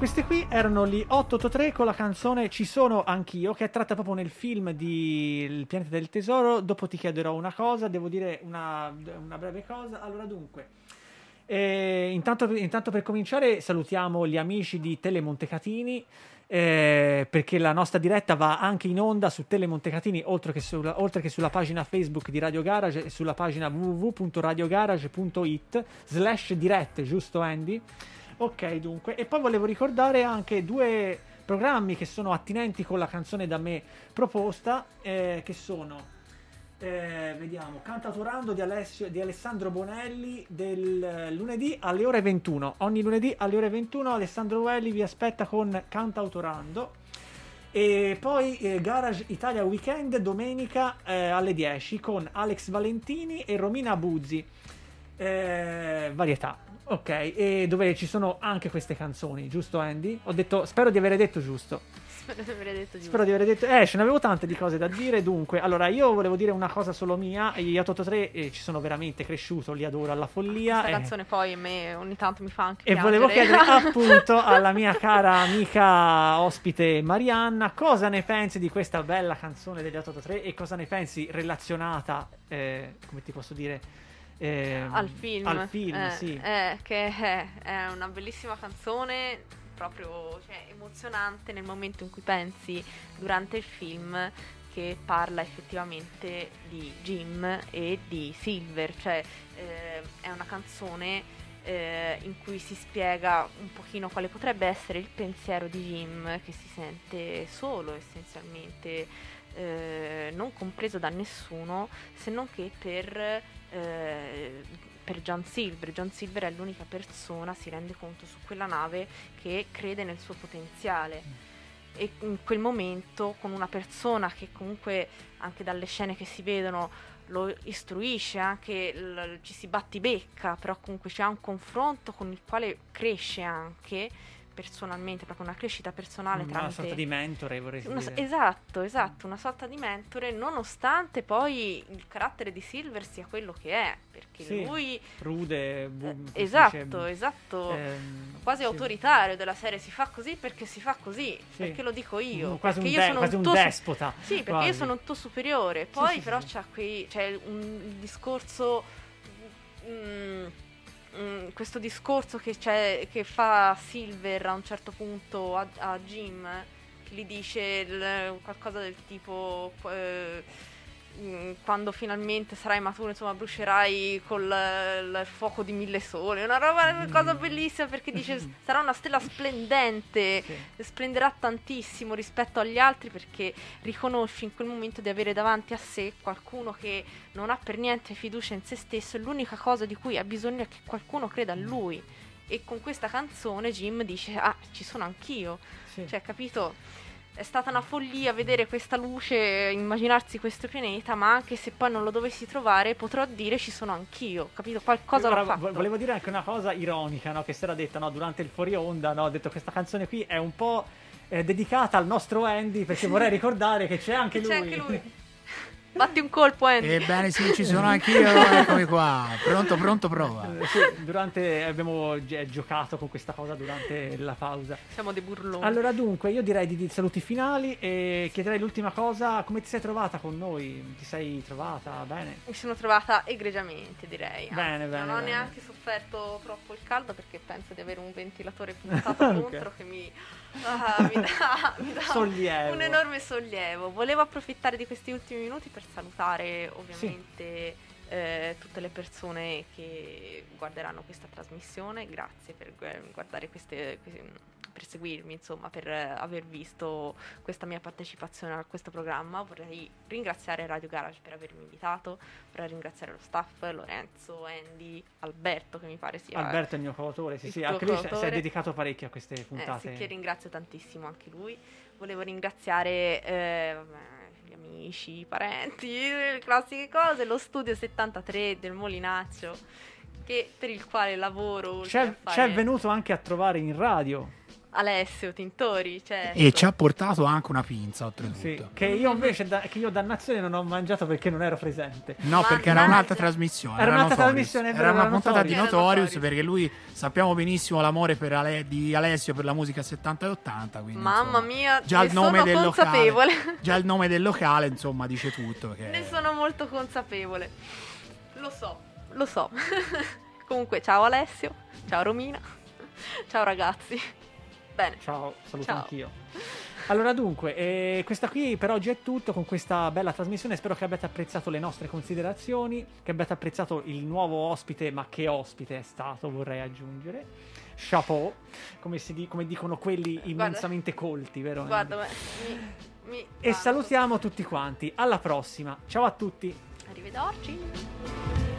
questi qui erano gli 883 con la canzone Ci sono anch'io, che è tratta proprio nel film di Il pianeta del tesoro. Dopo ti chiederò una cosa, devo dire una, una breve cosa. Allora, dunque, eh, intanto, intanto per cominciare salutiamo gli amici di Tele Montecatini. eh, perché la nostra diretta va anche in onda su Tele Montecatini oltre che, sulla, oltre che sulla pagina Facebook di Radio Garage e sulla pagina www.radiogarage.it slash dirette, giusto Andy? Ok, dunque, e poi volevo ricordare anche due programmi che sono attinenti con la canzone da me proposta, eh, che sono, eh, vediamo, Cantautorando di, Alessio, di Alessandro Bonelli del lunedì alle ore 21. Ogni lunedì alle ore 21 Alessandro Bonelli vi aspetta con Cantautorando. E poi eh, Garage Italia Weekend domenica eh, alle 10 con Alex Valentini e Romina Buzzi. Eh, varietà. Ok, e dove ci sono anche queste canzoni, giusto Andy? Ho detto, spero di aver detto giusto. Spero di aver detto giusto. Spero di aver detto. Eh, ce ne avevo tante di cose da dire. Dunque, allora, io volevo dire una cosa solo mia. Gli 883 eh, ci sono veramente cresciuto, li adoro alla follia. Questa eh, canzone poi a me ogni tanto mi fa anche e piangere. volevo chiedere appunto alla mia cara amica ospite Marianna cosa ne pensi di questa bella canzone degli 883 e cosa ne pensi relazionata, eh, come ti posso dire, eh, al film, Al film, eh, sì. eh, che è, è una bellissima canzone, proprio cioè, emozionante nel momento in cui pensi durante il film che parla effettivamente di Jim e di Silver, cioè eh, è una canzone eh, in cui si spiega un pochino quale potrebbe essere il pensiero di Jim che si sente solo essenzialmente, eh, non compreso da nessuno se non che per, eh, per John Silver. John Silver è l'unica persona, si rende conto su quella nave che crede nel suo potenziale e in quel momento con una persona che comunque anche dalle scene che si vedono lo istruisce, anche l- ci si battibecca, però comunque c'è un confronto con il quale cresce anche personalmente, proprio una crescita personale Una tramite sorta di mentore, vorrei una- dire. esatto, esatto, una sorta di mentore, nonostante poi il carattere di Silver sia quello che è, perché Sì, lui rude, bu- come si esatto, dice, esatto, ehm, quasi sì. autoritario della serie, si fa così perché si fa così, Sì. perché lo dico io, Un- quasi perché un io de- sono quasi un tuo su- despota, Sì, perché quasi. io sono un tuo superiore. Poi però c'è qui c'è un discorso mm, mm, questo discorso che, che fa Silver a un certo punto a, a Jim che gli dice il- qualcosa del tipo eh, quando finalmente sarai maturo insomma brucerai col il fuoco di mille sole. Una roba una cosa bellissima perché dice sarà una stella splendente splenderà tantissimo rispetto agli altri perché riconosci in quel momento di avere davanti a sé qualcuno che non ha per niente fiducia in se stesso e l'unica cosa di cui ha bisogno è che qualcuno creda in lui. E con questa canzone Jim dice ah ci sono anch'io. Sì. cioè capito è stata una follia vedere questa luce, immaginarsi questo pianeta, ma anche se poi non lo dovessi trovare, potrò dire ci sono anch'io, capito? Qualcosa l'ho fatto. vo- Volevo dire anche una cosa ironica, no? Che si era detta no? durante il fuori onda, no? Ho detto questa canzone qui è un po' eh, dedicata al nostro Andy, perché vorrei ricordare che c'è anche Che lui. c'è anche lui. Batti un colpo, Andy. Ebbene sì, ci sono anch'io, eccomi qua. Pronto, pronto, prova. Eh, sì, durante, abbiamo gi- giocato con questa cosa durante la pausa. Siamo dei burloni. Allora, dunque, io direi di, di saluti finali e chiederei l'ultima cosa: come ti sei trovata con noi? Ti sei trovata bene? Mi sono trovata egregiamente, direi. Anzi, Bene, bene, Non ho neanche sofferto troppo il caldo perché penso di avere un ventilatore puntato Ok. contro che mi, ah, mi dà, mi dà un enorme sollievo. Volevo approfittare di questi ultimi minuti per salutare ovviamente eh, tutte le persone che guarderanno questa trasmissione. Grazie per gu- guardare queste. que- per seguirmi, insomma, per eh, aver visto questa mia partecipazione a questo programma. Vorrei ringraziare Radio Garage per avermi invitato, vorrei ringraziare lo staff, Lorenzo, Andy, Alberto che mi pare sia Alberto è il mio coautore, sì, sì, anche lui si- è dedicato parecchio a queste Eh, puntate. sì, che ringrazio tantissimo anche lui. Volevo ringraziare eh, gli amici, i parenti, le classiche cose, lo studio 73 del Molinaccio, che, per il quale lavoro. C'è, fare- c'è venuto anche a trovare in radio. Alessio Tintori, certo. E ci ha portato anche una pinza, oltretutto. Sì, che io invece, da- che io dannazione non ho mangiato perché non ero presente. No, perché era un'altra trasmissione. Era un'altra Notorious. trasmissione, vero, Era una era puntata di Notorious. Notorious perché lui sappiamo benissimo l'amore per Ale- di Alessio per la musica 70 e 80. Quindi, Mamma insomma, mia, già ne il nome sono del consapevole. locale, già il nome del locale, insomma, dice tutto. Che... Ne sono molto consapevole. Lo so, lo so. Comunque, ciao Alessio, ciao Romina, ciao ragazzi. Bene. Ciao, saluto Ciao. anch'io. Allora dunque, eh, questa qui per oggi è tutto con questa bella trasmissione, spero che abbiate apprezzato le nostre considerazioni, che abbiate apprezzato il nuovo ospite, ma che ospite è stato, vorrei aggiungere. Chapeau, come, si di- come dicono quelli immensamente colti, vero? Guarda, ma- mi, mi E salutiamo tutti quanti, alla prossima, ciao a tutti! Arrivederci.